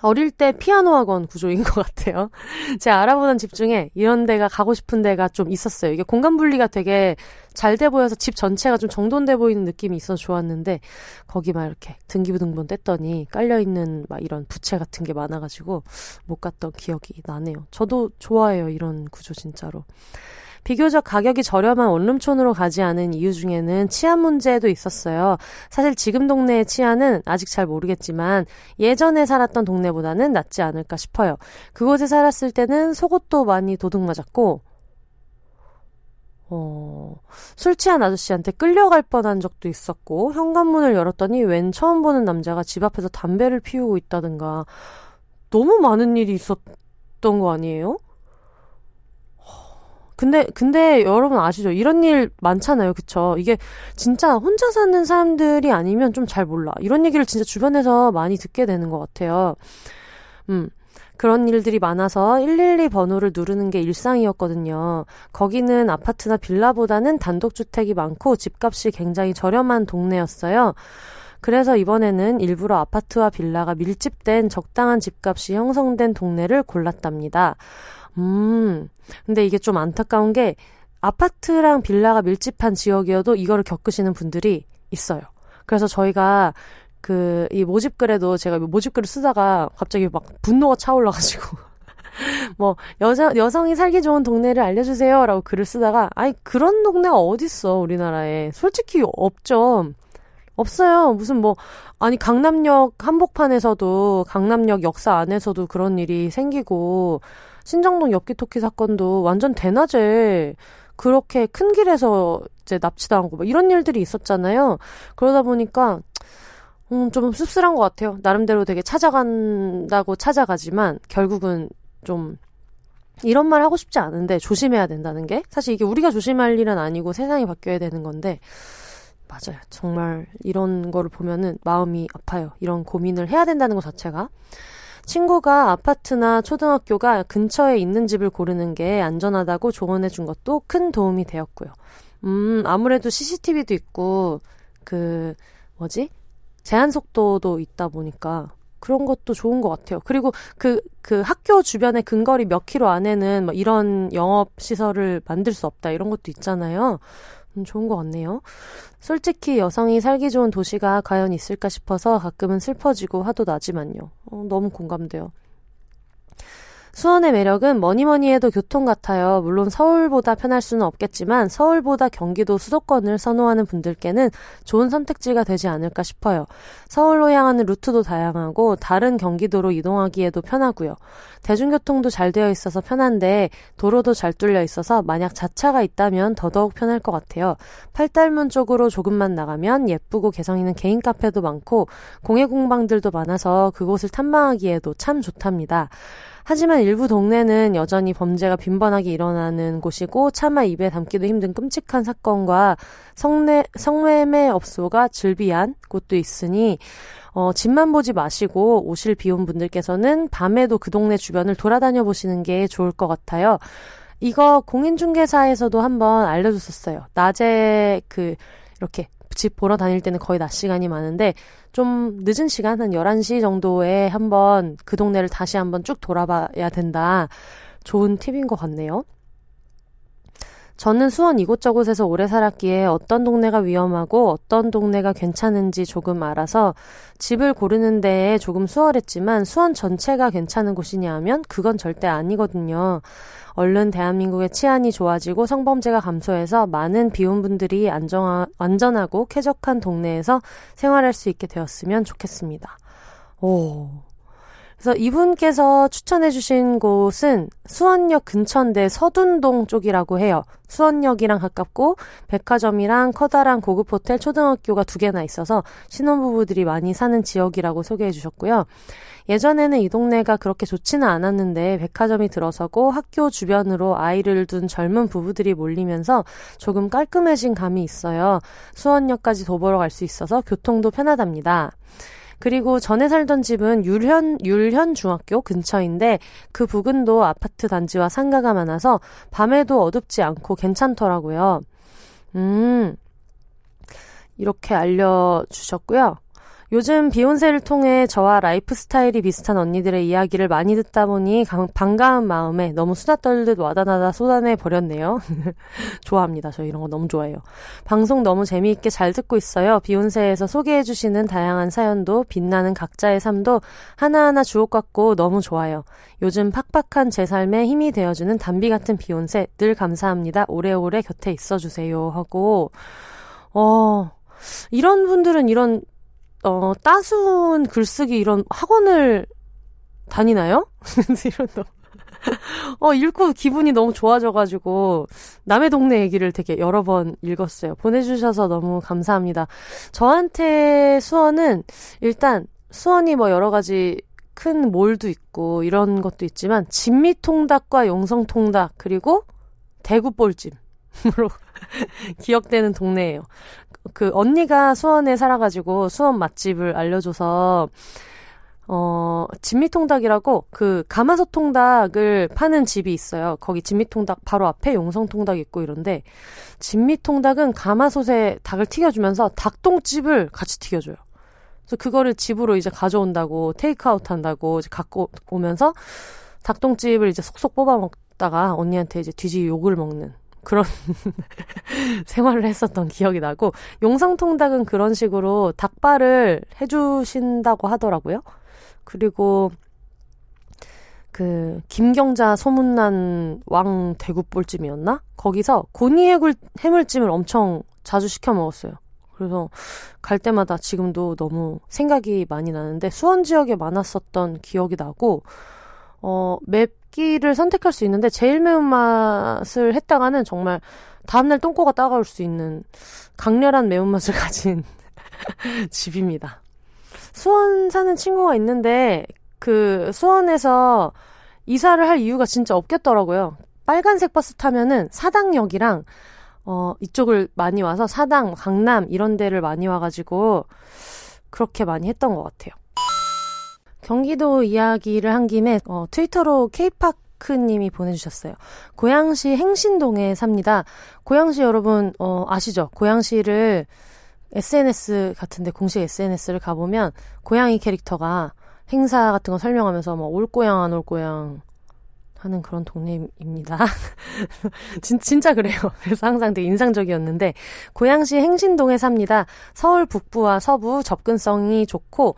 어릴 때 피아노 학원 구조인 것 같아요. 제가 알아보는 집 중에 이런 데가 가고 싶은 데가 좀 있었어요. 이게 공간 분리가 되게 잘 돼 보여서 집 전체가 좀 정돈돼 보이는 느낌이 있어서 좋았는데 거기 막 이렇게 등기부등본 뗐더니 깔려있는 막 이런 부채 같은 게 많아가지고 못 갔던 기억이 나네요. 저도 좋아해요. 이런 구조 진짜로. 비교적 가격이 저렴한 원룸촌으로 가지 않은 이유 중에는 치안 문제도 있었어요. 사실 지금 동네의 치안은 아직 잘 모르겠지만 예전에 살았던 동네보다는 낫지 않을까 싶어요. 그곳에 살았을 때는 속옷도 많이 도둑 맞았고 어, 술 취한 아저씨한테 끌려갈 뻔한 적도 있었고, 현관문을 열었더니 웬 처음 보는 남자가 집 앞에서 담배를 피우고 있다든가, 너무 많은 일이 있었던 거 아니에요? 근데 근데 여러분 아시죠? 이런 일 많잖아요. 그쵸? 이게 진짜 혼자 사는 사람들이 아니면 좀 잘 몰라. 이런 얘기를 진짜 주변에서 많이 듣게 되는 것 같아요. 음. 그런 일들이 많아서 112 번호를 누르는 게 일상이었거든요. 거기는 아파트나 빌라보다는 단독주택이 많고 집값이 굉장히 저렴한 동네였어요. 그래서 이번에는 일부러 아파트와 빌라가 밀집된 적당한 집값이 형성된 동네를 골랐답니다. 음, 근데 이게 좀 안타까운 게 아파트랑 빌라가 밀집한 지역이어도 이거를 겪으시는 분들이 있어요. 그래서 저희가 그, 이 모집글에도 제가 모집글을 쓰다가 갑자기 막 분노가 차올라가지고. 뭐, 여자, 여성이 살기 좋은 동네를 알려주세요. 라고 글을 쓰다가, 아니, 그런 동네가 어딨어, 우리나라에. 솔직히 없죠. 없어요. 무슨 뭐, 아니, 강남역 한복판에서도, 강남역 역사 안에서도 그런 일이 생기고, 신정동 엽기토끼 사건도 완전 대낮에 그렇게 큰 길에서 이제 납치당하고 막 이런 일들이 있었잖아요. 그러다 보니까 음, 좀 씁쓸한 것 같아요. 나름대로 되게 찾아간다고 찾아가지만 결국은 좀 이런 말 하고 싶지 않은데 조심해야 된다는 게 사실 이게 우리가 조심할 일은 아니고 세상이 바뀌어야 되는 건데 맞아요. 정말 이런 거를 보면은 마음이 아파요. 이런 고민을 해야 된다는 것 자체가. 친구가 아파트나 초등학교가 근처에 있는 집을 고르는 게 안전하다고 조언해 준 것도 큰 도움이 되었고요. 음, 아무래도 CCTV도 있고, 그, 뭐지? 제한 속도도 있다 보니까 그런 것도 좋은 것 같아요. 그리고 그, 그 학교 주변의 근거리 몇 킬로 안에는 뭐 이런 영업시설을 만들 수 없다 이런 것도 있잖아요. 음, 좋은 것 같네요. 솔직히 여성이 살기 좋은 도시가 과연 있을까 싶어서 가끔은 슬퍼지고 화도 나지만요. 어, 너무 공감돼요. 수원의 매력은 뭐니 뭐니 해도 교통 같아요. 물론 서울보다 편할 수는 없겠지만 서울보다 경기도 수도권을 선호하는 분들께는 좋은 선택지가 되지 않을까 싶어요. 서울로 향하는 루트도 다양하고 다른 경기도로 이동하기에도 편하고요. 대중교통도 잘 되어 있어서 편한데 도로도 잘 뚫려 있어서 만약 자차가 있다면 더더욱 편할 것 같아요. 팔달문 쪽으로 조금만 나가면 예쁘고 개성 있는 개인 카페도 많고 공예 공방들도 많아서 그곳을 탐방하기에도 참 좋답니다. 하지만 일부 동네는 여전히 범죄가 빈번하게 일어나는 곳이고 차마 입에 담기도 힘든 끔찍한 사건과 성내, 성매매 업소가 즐비한 곳도 있으니 어, 집만 보지 마시고 오실 비온 분들께서는 밤에도 그 동네 주변을 돌아다녀 보시는 게 좋을 것 같아요. 이거 공인중개사에서도 한번 알려줬었어요. 낮에 그 이렇게 집 보러 다닐 때는 거의 낮 시간이 많은데 좀 늦은 시간 한 11시 정도에 한번 그 동네를 다시 한번 쭉 돌아봐야 된다. 좋은 팁인 것 같네요. 저는 수원 이곳저곳에서 오래 살았기에 어떤 동네가 위험하고 어떤 동네가 괜찮은지 조금 알아서 집을 고르는 데에 조금 수월했지만 수원 전체가 괜찮은 곳이냐 하면 그건 절대 아니거든요. 얼른 대한민국의 치안이 좋아지고 성범죄가 감소해서 많은 비혼 분들이 안정하, 안전하고 쾌적한 동네에서 생활할 수 있게 되었으면 좋겠습니다. 오, 그래서 이분께서 추천해주신 곳은 수원역 근처인데 서둔동 쪽이라고 해요. 수원역이랑 가깝고 백화점이랑 커다란 고급 호텔 초등학교가 두 개나 있어서 신혼부부들이 많이 사는 지역이라고 소개해 주셨고요. 예전에는 이 동네가 그렇게 좋지는 않았는데 백화점이 들어서고 학교 주변으로 아이를 둔 젊은 부부들이 몰리면서 조금 깔끔해진 감이 있어요. 수원역까지 도보로 갈 수 있어서 교통도 편하답니다. 그리고 전에 살던 집은 율현, 율현 중학교 근처인데 그 부근도 아파트 단지와 상가가 많아서 밤에도 어둡지 않고 괜찮더라고요. 음, 이렇게 알려주셨고요. 요즘 비혼세를 통해 저와 라이프 스타일이 비슷한 언니들의 이야기를 많이 듣다 보니 반가운 마음에 너무 수다 떨듯 와다나다 쏟아내 버렸네요. 좋아합니다. 저 이런 거 너무 좋아해요. 방송 너무 재미있게 잘 듣고 있어요. 비욘세에서 소개해 주시는 다양한 사연도 빛나는 각자의 삶도 하나하나 주옥 같고 너무 좋아요. 요즘 팍팍한 제 삶에 힘이 되어주는 담비 같은 비욘세 늘 감사합니다. 오래오래 곁에 있어 주세요 하고 어 이런 분들은 이런 어, 따스운 글쓰기 이런 학원을 다니나요? 이런 너. 어, 읽고 기분이 너무 좋아져가지고, 남의 동네 얘기를 되게 여러 번 읽었어요. 보내주셔서 너무 감사합니다. 저한테 수원은, 일단, 수원이 뭐 여러 가지 큰 몰도 있고, 이런 것도 있지만, 진미통닭과 용성통닭, 그리고 대구볼찜으로 기억되는 동네예요. 그 언니가 수원에 살아가지고 수원 맛집을 알려줘서 어, 진미통닭이라고 그 가마솥 통닭을 파는 집이 있어요. 거기 진미통닭 바로 앞에 용성통닭 있고 이런데 진미통닭은 가마솥에 닭을 튀겨주면서 닭똥집을 같이 튀겨줘요. 그래서 그거를 집으로 이제 가져온다고 테이크아웃 한다고 이제 갖고 오면서 닭똥집을 이제 속속 뽑아 먹다가 언니한테 이제 뒤지 욕을 먹는 그런 생활을 했었던 기억이 나고 용성통닭은 그런 식으로 닭발을 해주신다고 하더라고요. 그리고 그 김경자 소문난 왕 대구볼찜이었나? 거기서 고니 해물, 해물찜을 엄청 자주 시켜 먹었어요. 그래서 갈 때마다 지금도 너무 생각이 많이 나는데 수원 지역에 많았었던 기억이 나고 어, 맵 기를 선택할 수 있는데 제일 매운맛을 했다가는 정말 다음날 똥꼬가 따가울 수 있는 강렬한 매운맛을 가진 집입니다. 수원 사는 친구가 있는데 그 수원에서 이사를 할 이유가 진짜 없겠더라고요. 빨간색 버스 타면은 사당역이랑 어 이쪽을 많이 와서 사당, 강남 이런 데를 많이 와가지고 그렇게 많이 했던 것 같아요. 경기도 이야기를 한 김에 어, 트위터로 케이파크 님이 보내주셨어요. 고양시 행신동에 삽니다. 고양시 여러분 어, 아시죠? 고양시를 SNS 같은데 공식 SNS를 가보면 고양이 캐릭터가 행사 같은 거 설명하면서 뭐 올고양 안 올고양 하는 그런 동네입니다. 진, 진짜 그래요. 그래서 항상 되게 인상적이었는데 고양시 행신동에 삽니다. 서울 북부와 서부 접근성이 좋고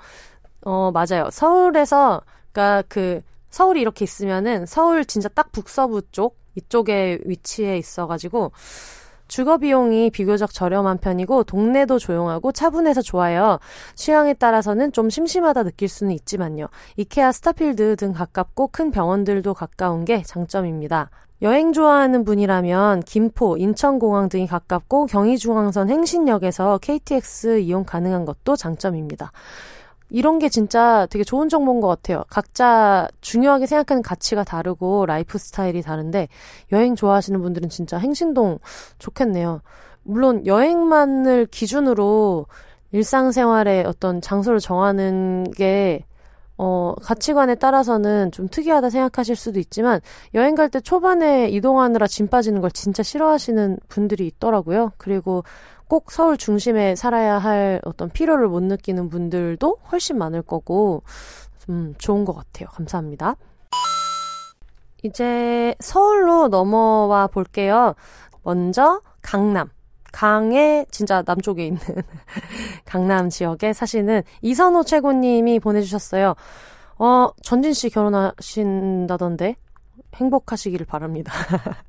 어, 맞아요. 서울에서, 그니까 그, 서울이 이렇게 있으면은 서울 진짜 딱 북서부 쪽 이쪽에 위치해 있어가지고 주거 비용이 비교적 저렴한 편이고 동네도 조용하고 차분해서 좋아요. 취향에 따라서는 좀 심심하다 느낄 수는 있지만요. 이케아 스타필드 등 가깝고 큰 병원들도 가까운 게 장점입니다. 여행 좋아하는 분이라면 김포, 인천공항 등이 가깝고 경의중앙선 행신역에서 KTX 이용 가능한 것도 장점입니다. 이런 게 진짜 되게 좋은 정보인 것 같아요. 각자 중요하게 생각하는 가치가 다르고 라이프 스타일이 다른데 여행 좋아하시는 분들은 진짜 행신동 좋겠네요. 물론 여행만을 기준으로 일상생활의 어떤 장소를 정하는 게 어, 가치관에 따라서는 좀 특이하다 생각하실 수도 있지만 여행 갈 때 초반에 이동하느라 짐 빠지는 걸 진짜 싫어하시는 분들이 있더라고요. 그리고 꼭 서울 중심에 살아야 할 어떤 필요를 못 느끼는 분들도 훨씬 많을 거고, 음, 좋은 것 같아요. 감사합니다. 이제 서울로 넘어와 볼게요. 먼저 강남. 강의 진짜 남쪽에 있는 강남 지역에 사시는 이선호 최고님이 보내주셨어요. 어, 전진 씨 결혼하신다던데 행복하시기를 바랍니다.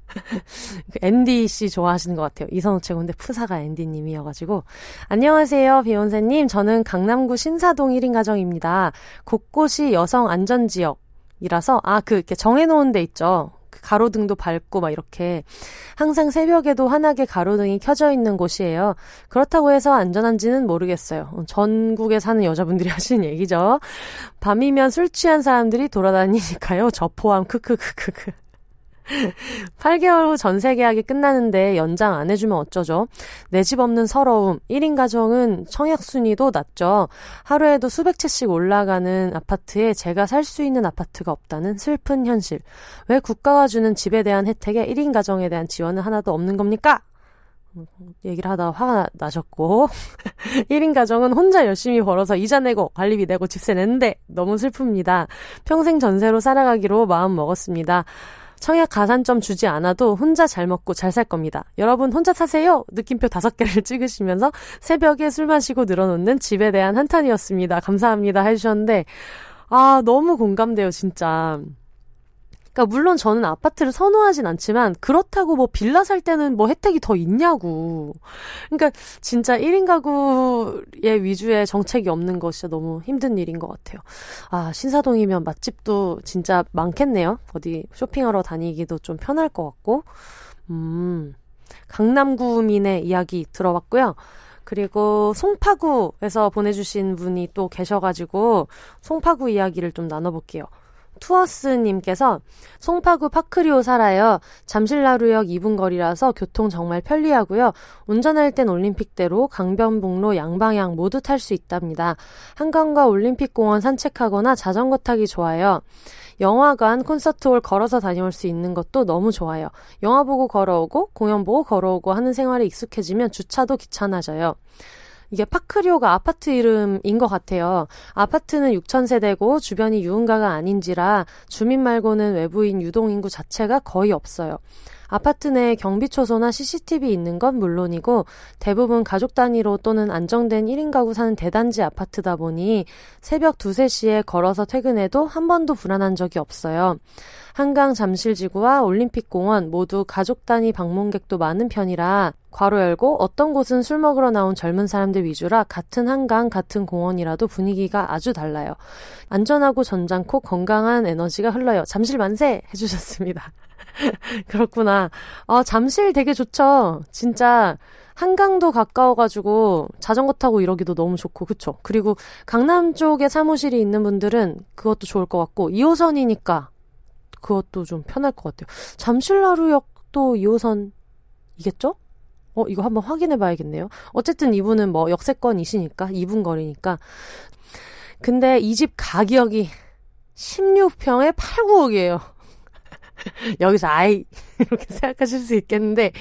앤디 씨 좋아하시는 것 같아요. 이선호 최고인데 푸사가 앤디 님이어가지고. 안녕하세요, 비욘세님. 저는 강남구 신사동 1인 가정입니다. 곳곳이 여성 안전지역 이라서, 아, 그, 이렇게 정해놓은 데 있죠. 그 가로등도 밝고 막 이렇게 항상 새벽에도 환하게 가로등이 켜져 있는 곳이에요. 그렇다고 해서 안전한지는 모르겠어요. 전국에 사는 여자분들이 하시는 얘기죠. 밤이면 술 취한 사람들이 돌아다니니까요. 저 포함 크크크크크. 8개월 후 전세 계약이 끝나는데 연장 안 해주면 어쩌죠? 내 집 없는 서러움. 1인 가정은 청약 순위도 낮죠. 하루에도 수백 채씩 올라가는 아파트에 제가 살 수 있는 아파트가 없다는 슬픈 현실. 왜 국가가 주는 집에 대한 혜택에 1인 가정에 대한 지원은 하나도 없는 겁니까? 얘기를 하다가 화가 나셨고 1인 가정은 혼자 열심히 벌어서 이자 내고 관리비 내고 집세 내는데 너무 슬픕니다. 평생 전세로 살아가기로 마음 먹었습니다. 청약 가산점 주지 않아도 혼자 잘 먹고 잘 살 겁니다. 여러분 혼자 사세요. 느낌표 다섯 개를 찍으시면서 새벽에 술 마시고 늘어놓는 집에 대한 한탄이었습니다. 감사합니다 해주셨는데 아 너무 공감돼요 진짜. 그러니까 물론 저는 아파트를 선호하진 않지만 그렇다고 뭐 빌라 살 때는 뭐 혜택이 더 있냐고. 그러니까 진짜 1인 가구의 위주의 정책이 없는 것이 너무 힘든 일인 것 같아요. 아, 신사동이면 맛집도 진짜 많겠네요. 어디 쇼핑하러 다니기도 좀 편할 것 같고. 음. 강남구민의 이야기 들어봤고요. 그리고 송파구에서 보내주신 분이 또 계셔가지고 송파구 이야기를 좀 나눠볼게요. 투어스님께서 송파구 파크리오 살아요. 잠실나루역 2분 거리라서 교통 정말 편리하고요. 운전할 땐 올림픽대로 강변북로 양방향 모두 탈 수 있답니다. 한강과 올림픽공원 산책하거나 자전거 타기 좋아요. 영화관, 콘서트홀 걸어서 다녀올 수 있는 것도 너무 좋아요. 영화 보고 걸어오고 공연 보고 걸어오고 하는 생활에 익숙해지면 주차도 귀찮아져요. 이게 파크리오가 아파트 이름인 것 같아요. 아파트는 6천 세대고 주변이 유흥가가 아닌지라 주민 말고는 외부인 유동 인구 자체가 거의 없어요. 아파트 내에 경비 초소나 CCTV 있는 건 물론이고 대부분 가족 단위로 또는 안정된 1인 가구 사는 대단지 아파트다 보니 새벽 2, 3시에 걸어서 퇴근해도 한 번도 불안한 적이 없어요. 한강 잠실지구와 올림픽공원 모두 가족 단위 방문객도 많은 편이라 괄호 열고 어떤 곳은 술 먹으러 나온 젊은 사람들 위주라 같은 한강 같은 공원이라도 분위기가 아주 달라요. 안전하고 전장코 건강한 에너지가 흘러요. 잠실 만세 해주셨습니다. 그렇구나. 아, 잠실 되게 좋죠. 진짜 한강도 가까워가지고 자전거 타고 이러기도 너무 좋고, 그쵸? 그리고 강남 쪽에 사무실이 있는 분들은 그것도 좋을 것 같고, 2호선이니까 그것도 좀 편할 것 같아요. 잠실나루역도 2호선 이겠죠? 어, 이거 한번 확인해 봐야겠네요. 어쨌든 이분은 뭐 역세권이시니까, 2분 거리니까. 근데 이 집 가격이 16평에 8, 9억이에요. 여기서 아이 이렇게 생각하실 수 있겠는데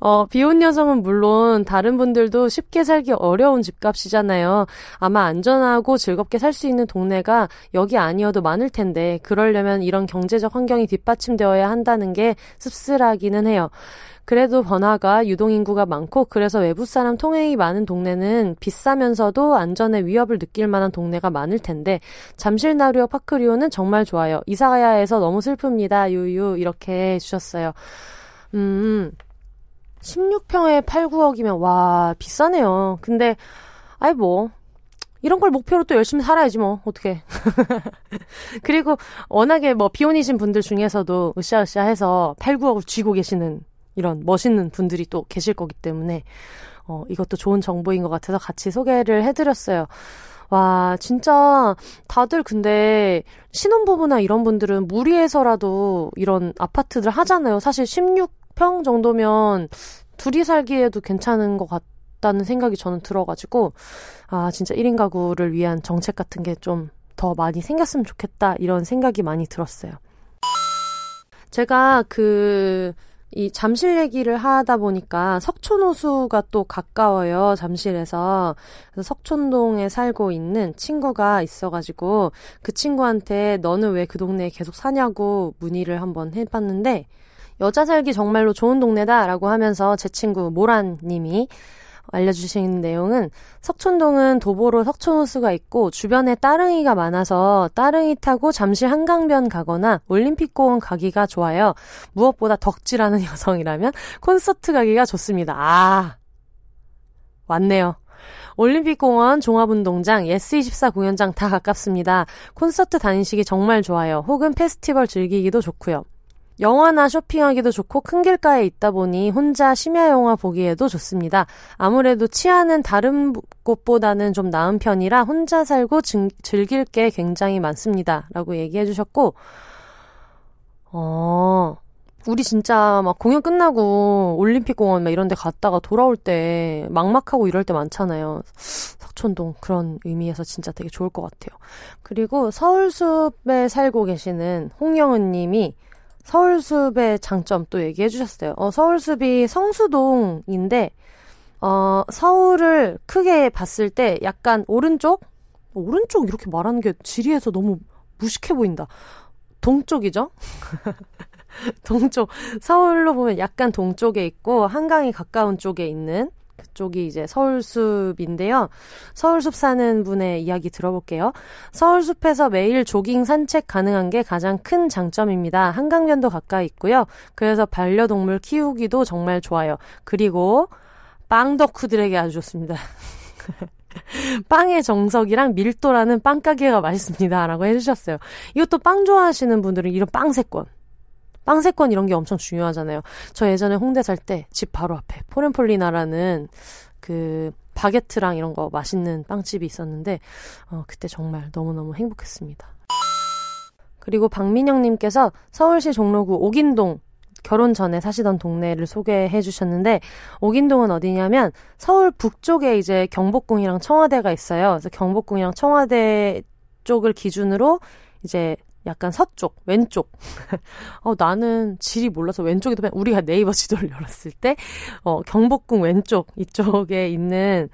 어, 비혼 여성은 물론 다른 분들도 쉽게 살기 어려운 집값이잖아요. 아마 안전하고 즐겁게 살 수 있는 동네가 여기 아니어도 많을 텐데 그러려면 이런 경제적 환경이 뒷받침되어야 한다는 게 씁쓸하기는 해요. 그래도 번화가 유동인구가 많고 그래서 외부 사람 통행이 많은 동네는 비싸면서도 안전에 위협을 느낄 만한 동네가 많을 텐데 잠실나루역 파크리오는 정말 좋아요. 이사가야 해서 너무 슬픕니다. 유유 이렇게 해주셨어요. 음 16평에 8, 9억이면 와 비싸네요. 근데 아이 뭐 이런 걸 목표로 또 열심히 살아야지 뭐 어떻게 그리고 워낙에 뭐 비혼이신 분들 중에서도 으쌰으쌰 해서 8, 9억을 쥐고 계시는 이런 멋있는 분들이 또 계실 거기 때문에 어 이것도 좋은 정보인 것 같아서 같이 소개를 해드렸어요. 와, 진짜 다들 근데 신혼부부나 이런 분들은 무리해서라도 이런 아파트들 하잖아요. 사실 16평 정도면 둘이 살기에도 괜찮은 것. 같다는 생각이 저는 들어가지고, 아, 진짜 1인 가구를 위한 정책 같은 게 좀 더 많이 생겼으면 좋겠다, 이런 생각이 많이 들었어요. 제가 그, 이 잠실 얘기를 하다 보니까 석촌호수가 또 가까워요, 잠실에서. 그래서 석촌동에 살고 있는 친구가 있어가지고 그 친구한테 너는 왜 그 동네에 계속 사냐고 문의를 한번 해봤는데 여자 살기 정말로 좋은 동네다라고 하면서 제 친구 모란님이 알려주신 내용은 석촌동은 도보로 석촌호수가 있고 주변에 따릉이가 많아서 따릉이 타고 잠실 한강변 가거나 올림픽공원 가기가 좋아요. 무엇보다 덕질하는 여성이라면 콘서트 가기가 좋습니다. 아, 왔네요. 올림픽공원, 종합운동장, 예스24 공연장 다 가깝습니다. 콘서트 다니시기 정말 좋아요. 혹은 페스티벌 즐기기도 좋고요. 영화나 쇼핑하기도 좋고 큰 길가에 있다 보니 혼자 심야 영화 보기에도 좋습니다. 아무래도 치안은 다른 곳보다는 좀 나은 편이라 혼자 살고 증, 즐길 게 굉장히 많습니다. 라고 얘기해 주셨고, 어, 우리 진짜 막 공연 끝나고 올림픽 공원 막 이런 데 갔다가 돌아올 때 막막하고 이럴 때 많잖아요. 석촌동 그런 의미에서 진짜 되게 좋을 것 같아요. 그리고 서울숲에 살고 계시는 홍영은 님이 서울숲의 장점 또 얘기해 주셨어요. 어, 서울숲이 성수동인데, 어, 서울을 크게 봤을 때 약간 오른쪽? 오른쪽 이렇게 말하는 게 지리에서 너무 무식해 보인다. 동쪽이죠? 동쪽. 서울로 보면 약간 동쪽에 있고, 한강이 가까운 쪽에 있는 그쪽이 이제 서울숲인데요. 서울숲 사는 분의 이야기 들어볼게요. 서울숲에서 매일 조깅 산책 가능한 게 가장 큰 장점입니다. 한강변도 가까이 있고요. 그래서 반려동물 키우기도 정말 좋아요. 그리고 빵 덕후들에게 아주 좋습니다. 빵의 정석이랑 밀도라는 빵가게가 맛있습니다. 라고 해주셨어요. 이것도 빵 좋아하시는 분들은 이런 빵세권 빵세권 이런 게 엄청 중요하잖아요. 저 예전에 홍대 살 때 집 바로 앞에 포렌폴리나라는 그 바게트랑 이런 거 맛있는 빵집이 있었는데 어, 그때 정말 너무너무 행복했습니다. 그리고 박민영님께서 서울시 종로구 옥인동 결혼 전에 사시던 동네를 소개해 주셨는데 옥인동은 어디냐면 서울 북쪽에 이제 경복궁이랑 청와대가 있어요. 그래서 경복궁이랑 청와대 쪽을 기준으로 이제 약간 서쪽, 왼쪽. 어, 나는 지리 몰라서 왼쪽에도 우리가 네이버 지도를 열었을 때, 어, 경복궁 왼쪽, 이쪽에 있는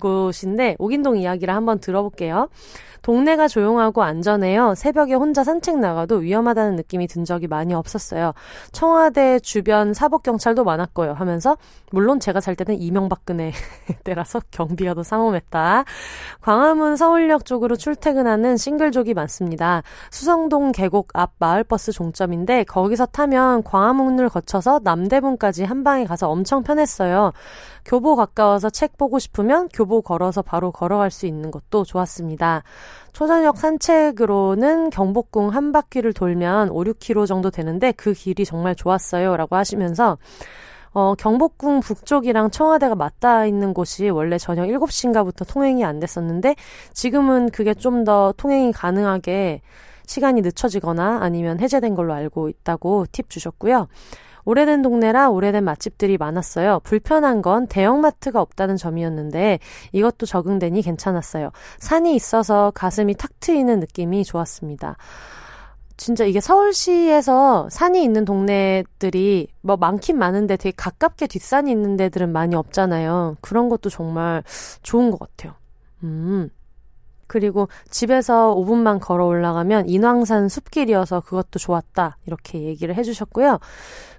곳인데, 옥인동 이야기를 한번 들어볼게요. 동네가 조용하고 안전해요. 새벽에 혼자 산책 나가도 위험하다는 느낌이 든 적이 많이 없었어요. 청와대 주변 사법경찰도 많았고요. 하면서 물론 제가 살 때는 이명박근혜 때라서 경비가 더 상험했다. 광화문 서울역 쪽으로 출퇴근하는 싱글족이 많습니다. 수성동 계곡 앞 마을버스 종점인데 거기서 타면 광화문을 거쳐서 남대문까지 한 방에 가서 엄청 편했어요. 교보 가까워서 책 보고 싶으면 교보 걸어서 바로 걸어갈 수 있는 것도 좋았습니다. 초저녁 산책으로는 경복궁 한 바퀴를 돌면 5, 6km 정도 되는데 그 길이 정말 좋았어요. 라고 하시면서 어, 경복궁 북쪽이랑 청와대가 맞닿아 있는 곳이 원래 저녁 7시인가부터 통행이 안 됐었는데 지금은 그게 좀 더 통행이 가능하게 시간이 늦춰지거나 아니면 해제된 걸로 알고 있다고 팁 주셨고요. 오래된 동네라 오래된 맛집들이 많았어요. 불편한 건 대형마트가 없다는 점이었는데 이것도 적응되니 괜찮았어요. 산이 있어서 가슴이 탁 트이는 느낌이 좋았습니다. 진짜 이게 서울시에서 산이 있는 동네들이 뭐 많긴 많은데 되게 가깝게 뒷산이 있는 데들은 많이 없잖아요. 그런 것도 정말 좋은 것 같아요. 음. 그리고 집에서 5분만 걸어 올라가면 인왕산 숲길이어서 그것도 좋았다. 이렇게 얘기를 해주셨고요.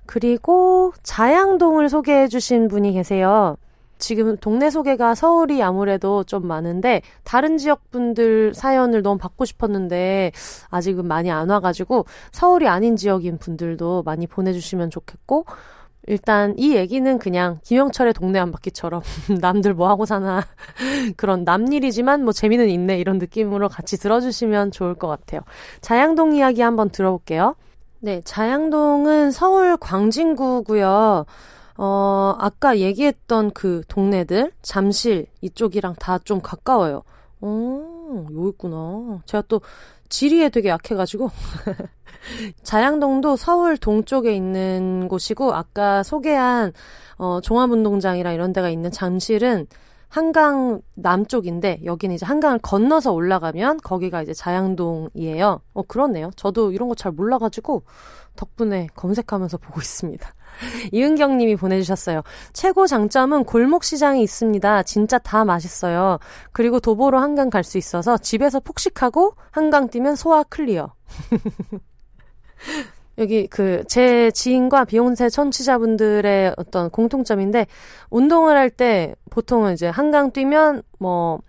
그리고 자양동을 소개해 주신 분이 계세요. 지금 동네 소개가 서울이 아무래도 좀 많은데 다른 지역 분들 사연을 너무 받고 싶었는데 아직은 많이 안 와가지고 서울이 아닌 지역인 분들도 많이 보내주시면 좋겠고 일단 이 얘기는 그냥 김영철의 동네 한 바퀴처럼 남들 뭐 하고 사나 그런 남일이지만 뭐 재미는 있네 이런 느낌으로 같이 들어주시면 좋을 것 같아요. 자양동 이야기 한번 들어볼게요. 네, 자양동은 서울 광진구고요. 어, 아까 얘기했던 그 동네들, 잠실 이쪽이랑 다 좀 가까워요. 어, 여기 있구나. 제가 또 지리에 되게 약해가지고. 자양동도 서울 동쪽에 있는 곳이고, 아까 소개한, 어, 종합운동장이랑 이런 데가 있는 잠실은 한강 남쪽인데, 여기는 이제 한강을 건너서 올라가면, 거기가 이제 자양동이에요. 어, 그렇네요. 저도 이런 거 잘 몰라가지고, 덕분에 검색하면서 보고 있습니다. 이은경 님이 보내주셨어요. 최고 장점은 골목 시장이 있습니다. 진짜 다 맛있어요. 그리고 도보로 한강 갈 수 있어서 집에서 폭식하고 한강 뛰면 소화 클리어. 여기 그 제 지인과 비욘세 청취자분들의 어떤 공통점인데 운동을 할 때 보통은 이제 한강 뛰면 뭐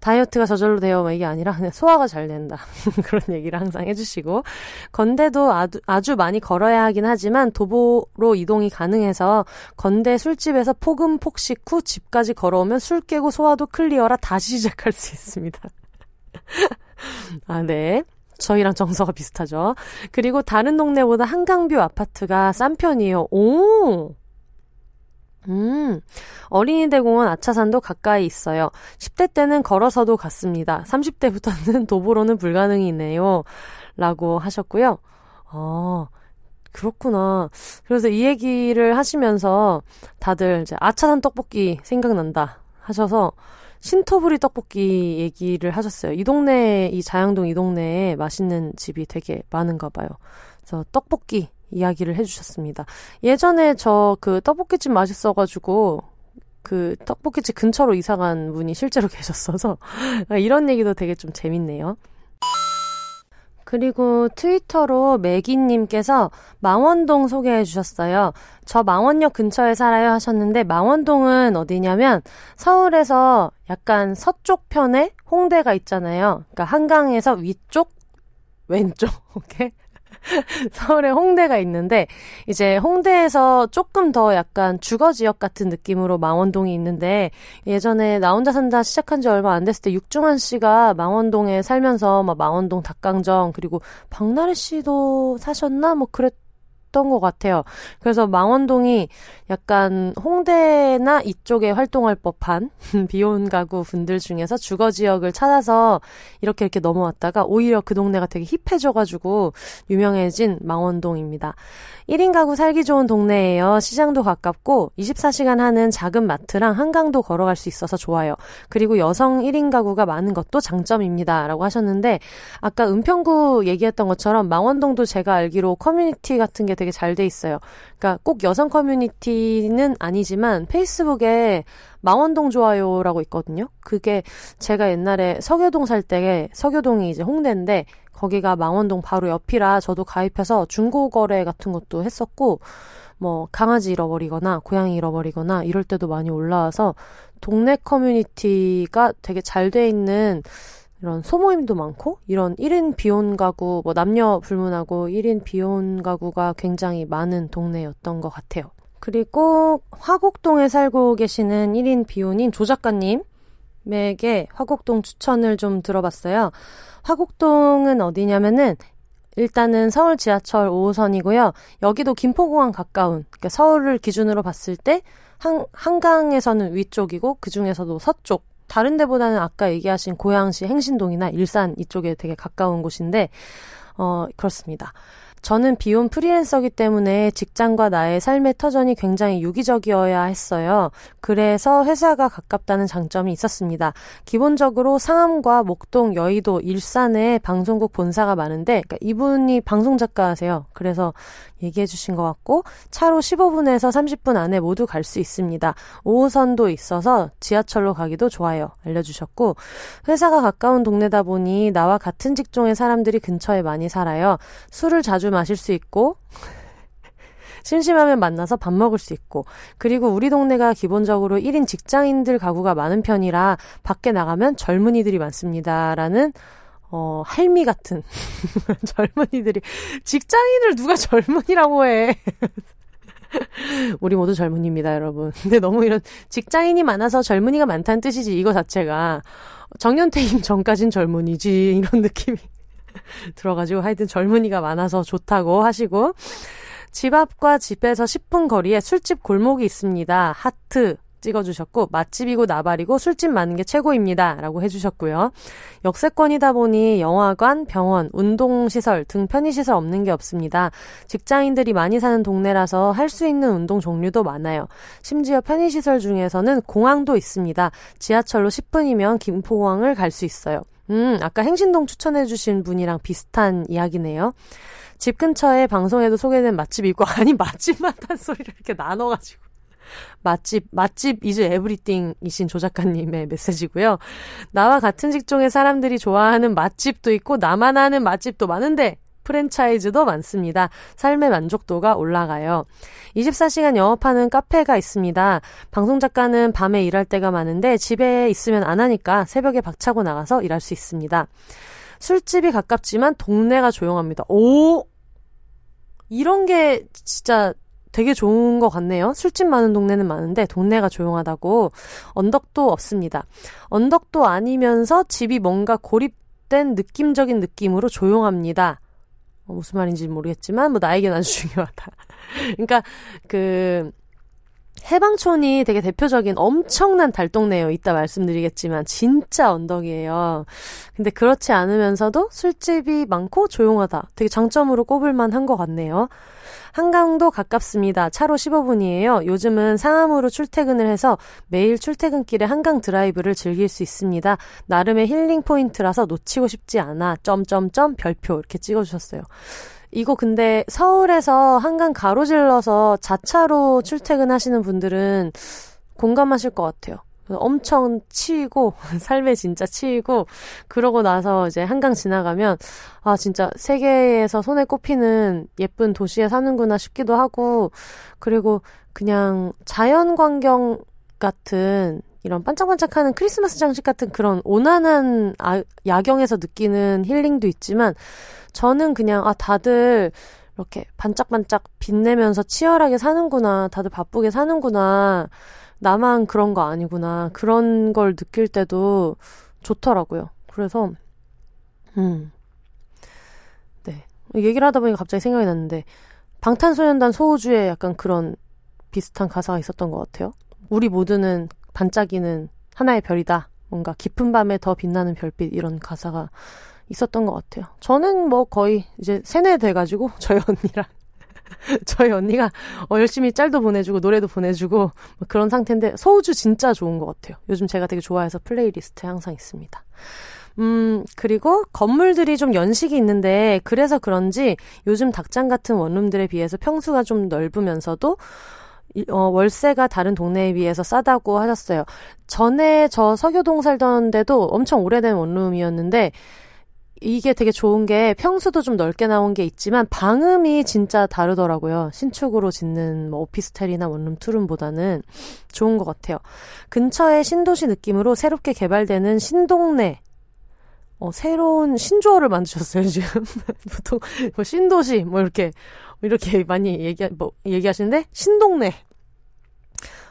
다이어트가 저절로. 막 이게 아니라 그냥 소화가 잘 된다. 그런 얘기를 항상 해주시고 건대도 아주, 아주 많이 걸어야 하긴 하지만 도보로 이동이 가능해서 건대 술집에서 포금 폭식 후 집까지 걸어오면 술 깨고 소화도 클리어라 다시 시작할 수 있습니다. 아, 네. 저희랑 정서가 비슷하죠. 그리고 다른 동네보다 한강뷰 아파트가 싼 편이에요. 오! 음, 어린이대 공원 아차산도 가까이 있어요. 10대 때는 걸어서도 갔습니다. 30대부터는 도보로는 불가능이네요. 라고 하셨고요. 어, 그렇구나. 그래서 이 얘기를 하시면서 다들 이제 아차산 떡볶이 생각난다 하셔서 신토부리 떡볶이 얘기를 하셨어요. 이 동네, 이 자양동 이 동네에 맛있는 집이 되게 많은가 봐요. 그래서 떡볶이 이야기를 해주셨습니다. 예전에 저 그 떡볶이집 맛있어가지고 그 떡볶이집 근처로 이사간 분이 실제로 계셨어서 이런 얘기도 되게 좀 재밌네요. 그리고 트위터로 매기님께서 망원동 소개해 주셨어요. 저 망원역 근처에 살아요 하셨는데 망원동은 어디냐면 서울에서 약간 서쪽 편에 홍대가 있잖아요. 그러니까 한강에서 위쪽 왼쪽 오케이 서울에 홍대가 있는데 이제 홍대에서 조금 더 약간 주거 지역 같은 느낌으로 망원동이 있는데 예전에 나 혼자 산다 시작한 지 얼마 안 됐을 때 육중한 씨가 망원동에 살면서 막 망원동 닭강정 그리고 박나래 씨도 사셨나? 뭐 그랬 했던 것 같아요. 그래서 망원동이 약간 홍대나 이쪽에 활동할 법한 비혼 가구 분들 중에서 주거 지역을 찾아서 이렇게 이렇게 넘어왔다가 오히려 그 동네가 되게 힙해져가지고 유명해진 망원동입니다. 1인 가구 살기 좋은 동네예요. 시장도 가깝고 24시간 하는 작은 마트랑 한강도 걸어갈 수 있어서 좋아요. 그리고 여성 1인 가구가 많은 것도 장점입니다. 라고 하셨는데 아까 은평구 얘기했던 것처럼 망원동도 제가 알기로 커뮤니티 같은 게 되게 잘 돼 있어요. 그러니까 꼭 여성 커뮤니티는 아니지만 페이스북에 망원동 좋아요라고 있거든요. 그게 제가 옛날에 서교동 살 때 서교동이 이제 홍대인데 거기가 망원동 바로 옆이라 저도 가입해서 중고 거래 같은 것도 했었고 뭐 강아지 잃어버리거나 고양이 잃어버리거나 이럴 때도 많이 올라와서 동네 커뮤니티가 되게 잘 돼 있는 이런 소모임도 많고 이런 1인 비혼 가구 뭐 남녀 불문하고 1인 비혼 가구가 굉장히 많은 동네였던 것 같아요. 그리고 화곡동에 살고 계시는 1인 비혼인 조 작가님에게 화곡동 추천을 좀 들어봤어요. 화곡동은 어디냐면은 일단은 서울 지하철 5호선이고요. 여기도 김포공항 가까운 그러니까 서울을 기준으로 봤을 때 한, 한강에서는 위쪽이고 그 중에서도 서쪽 다른 데보다는 아까 얘기하신 고양시 행신동이나 일산 이쪽에 되게 가까운 곳인데, 어, 그렇습니다. 저는 비혼 프리랜서기 때문에 직장과 나의 삶의 터전이 굉장히 유기적이어야 했어요. 그래서 회사가 가깝다는 장점이 있었습니다. 기본적으로 상암과 목동, 여의도, 일산에 방송국 본사가 많은데 그러니까 이분이 방송 작가세요. 그래서 얘기해 주신 것 같고 차로 15분에서 30분 안에 모두 갈 수 있습니다. 5호선도 있어서 지하철로 가기도 좋아요. 알려주셨고 회사가 가까운 동네다 보니 나와 같은 직종의 사람들이 근처에 많이 살아요. 술을 자주 마실 수 있고 심심하면 만나서 밥 먹을 수 있고 그리고 우리 동네가 기본적으로 1인 직장인들 가구가 많은 편이라 밖에 나가면 젊은이들이 많습니다라는 어, 할미 같은 젊은이들이 직장인을 누가 젊은이라고 해. 우리 모두 젊은이입니다, 여러분. 근데 너무 이런 직장인이 많아서 젊은이가 많다는 뜻이지, 이거 자체가. 정년퇴임 전까진 젊은이지, 이런 느낌이 들어가지고 하여튼 젊은이가 많아서 좋다고 하시고. 집 앞과 집에서 10분 거리에 술집 골목이 있습니다. 하트, 찍어주셨고 맛집이고 나발이고 술집 많은 게 최고입니다. 라고 해주셨고요. 역세권이다 보니 영화관, 병원, 운동시설 등 편의시설 없는 게 없습니다. 직장인들이 많이 사는 동네라서 할 수 있는 운동 종류도 많아요. 심지어 편의시설 중에서는 공항도 있습니다. 지하철로 10분이면 김포공항을 갈 수 있어요. 음, 아까 행신동 추천해주신 분이랑 비슷한 이야기네요. 집 근처에 방송에도 소개된 맛집이 있고, 아니, 맛집만 한 소리를 이렇게 나눠가지고. 맛집, 맛집 이즈 에브리띵이신 조 작가님의 메시지고요. 나와 같은 직종의 사람들이 좋아하는 맛집도 있고 나만 아는 맛집도 많은데 프랜차이즈도 많습니다. 삶의 만족도가 올라가요. 24시간 영업하는 카페가 있습니다. 방송 작가는 밤에 일할 때가 많은데 집에 있으면 안 하니까 새벽에 박차고 나가서 일할 수 있습니다. 술집이 가깝지만 동네가 조용합니다. 오! 이런 게 진짜 되게 좋은 것 같네요. 술집 많은 동네는 많은데 동네가 조용하다고 언덕도 없습니다. 언덕도 아니면서 집이 뭔가 고립된 느낌적인 느낌으로 조용합니다. 어, 무슨 말인지 모르겠지만 뭐 나에겐 아주 중요하다. 그러니까 그 해방촌이 되게 대표적인 엄청난 달동네예요. 이따 말씀드리겠지만 진짜 언덕이에요. 근데 그렇지 않으면서도 술집이 많고 조용하다. 되게 장점으로 꼽을 만한 것 같네요. 한강도 가깝습니다. 차로 15분이에요. 요즘은 상암으로 출퇴근을 해서 매일 출퇴근길에 한강 드라이브를 즐길 수 있습니다. 나름의 힐링 포인트라서 놓치고 싶지 않아. 점점점 별표 이렇게 찍어주셨어요. 이거 근데 서울에서 한강 가로질러서 자차로 출퇴근하시는 분들은 공감하실 것 같아요. 엄청 치이고 삶에 진짜 치이고 그러고 나서 이제 한강 지나가면 아 진짜 세계에서 손에 꼽히는 예쁜 도시에 사는구나 싶기도 하고 그리고 그냥 자연 광경 같은 이런 반짝반짝하는 크리스마스 장식 같은 그런 온화한 아, 야경에서 느끼는 힐링도 있지만 저는 그냥 아 다들 이렇게 반짝반짝 빛내면서 치열하게 사는구나 다들 바쁘게 사는구나 나만 그런 거 아니구나. 그런 걸 느낄 때도 좋더라고요. 그래서, 음. 네. 얘기를 하다 보니까 갑자기 생각이 났는데, 방탄소년단 소우주에 약간 그런 비슷한 가사가 있었던 것 같아요. 우리 모두는 반짝이는 하나의 별이다. 뭔가 깊은 밤에 더 빛나는 별빛 이런 가사가 있었던 것 같아요. 저는 뭐 거의 이제 세뇌 돼가지고 저희 언니랑 저희 언니가 어, 열심히 짤도 보내주고 노래도 보내주고 뭐 그런 상태인데 소우주 진짜 좋은 것 같아요. 요즘 제가 되게 좋아해서 playlist에 항상 있습니다. 음, 그리고 건물들이 좀 연식이 있는데 그래서 그런지 요즘 닭장 같은 원룸들에 비해서 평수가 좀 넓으면서도 어, 월세가 다른 동네에 비해서 싸다고 하셨어요. 전에 저 서교동 살던 데도 엄청 오래된 원룸이었는데 이게 되게 좋은 게 평수도 좀 넓게 나온 게 있지만 방음이 진짜 다르더라고요. 신축으로 짓는 뭐 오피스텔이나 원룸 투룸보다는 좋은 것 같아요. 근처에 신도시 느낌으로 새롭게 개발되는 신동네 어, 새로운 신조어를 만드셨어요, 지금. 보통, 뭐, 신도시, 뭐, 이렇게, 이렇게 많이 얘기, 뭐, 얘기하시는데, 신동네.